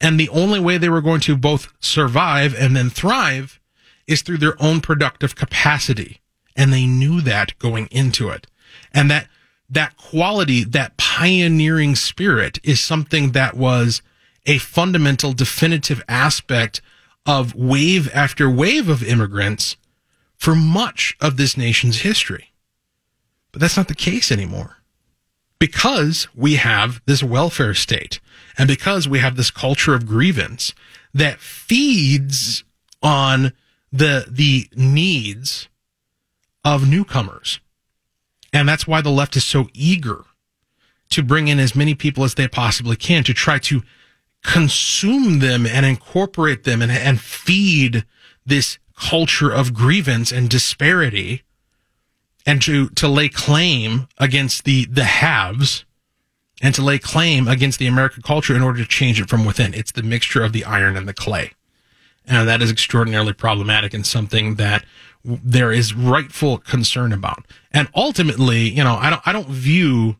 And the only way they were going to both survive and then thrive is through their own productive capacity. And they knew that going into it. And that that quality, that pioneering spirit is something that was a fundamental, definitive aspect of wave after wave of immigrants for much of this nation's history. But that's not the case anymore. Because we have this welfare state and because we have this culture of grievance that feeds on the, the needs of newcomers. And that's why the left is so eager to bring in as many people as they possibly can to try to consume them and incorporate them and, and feed this culture of grievance and disparity and to, to lay claim against the, the haves and to lay claim against the American culture in order to change it from within. It's the mixture of the iron and the clay. And that is extraordinarily problematic and something that there is rightful concern about. And ultimately, you know, I don't, I don't view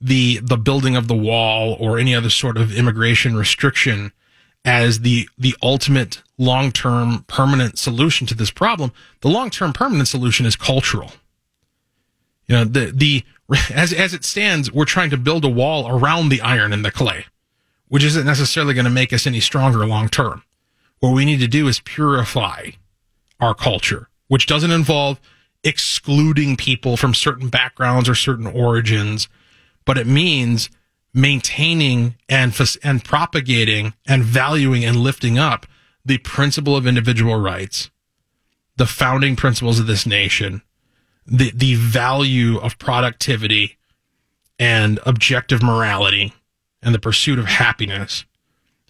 the the building of the wall or any other sort of immigration restriction as the the ultimate long-term permanent solution to this problem the long-term permanent solution is cultural you know the the as as it stands we're trying to build a wall around the iron and the clay which isn't necessarily going to make us any stronger long term what we need to do is purify our culture which doesn't involve excluding people from certain backgrounds or certain origins but it means maintaining and and propagating and valuing and lifting up the principle of individual rights, the founding principles of this nation, the the value of productivity and objective morality and the pursuit of happiness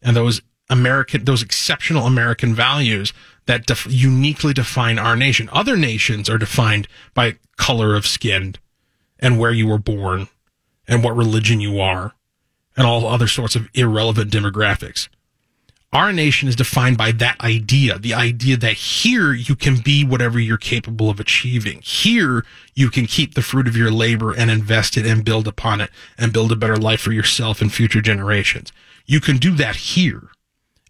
and those American those exceptional American values that def- uniquely define our nation. Other nations are defined by color of skin and where you were born and what religion you are and all other sorts of irrelevant demographics. Our nation is defined by that idea, the idea that here you can be whatever you're capable of achieving. Here you can keep the fruit of your labor and invest it and build upon it and build a better life for yourself and future generations. You can do that here.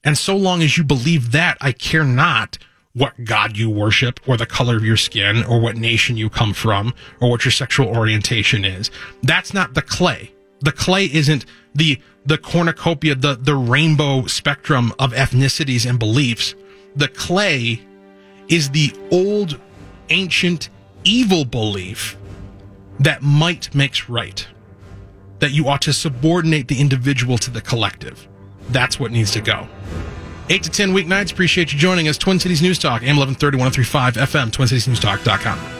And so long as you believe that, I care not what God you worship or the color of your skin or what nation you come from or what your sexual orientation is. That's not the clay. The clay isn't the the cornucopia, the the rainbow spectrum of ethnicities and beliefs. The clay is the old, ancient, evil belief that might makes right. That you ought to subordinate the individual to the collective. That's what needs to go. 8 to 10 weeknights. Appreciate you joining us. Twin Cities News Talk, AM 1130, 1035 FM, twincitiesnewstalk.com.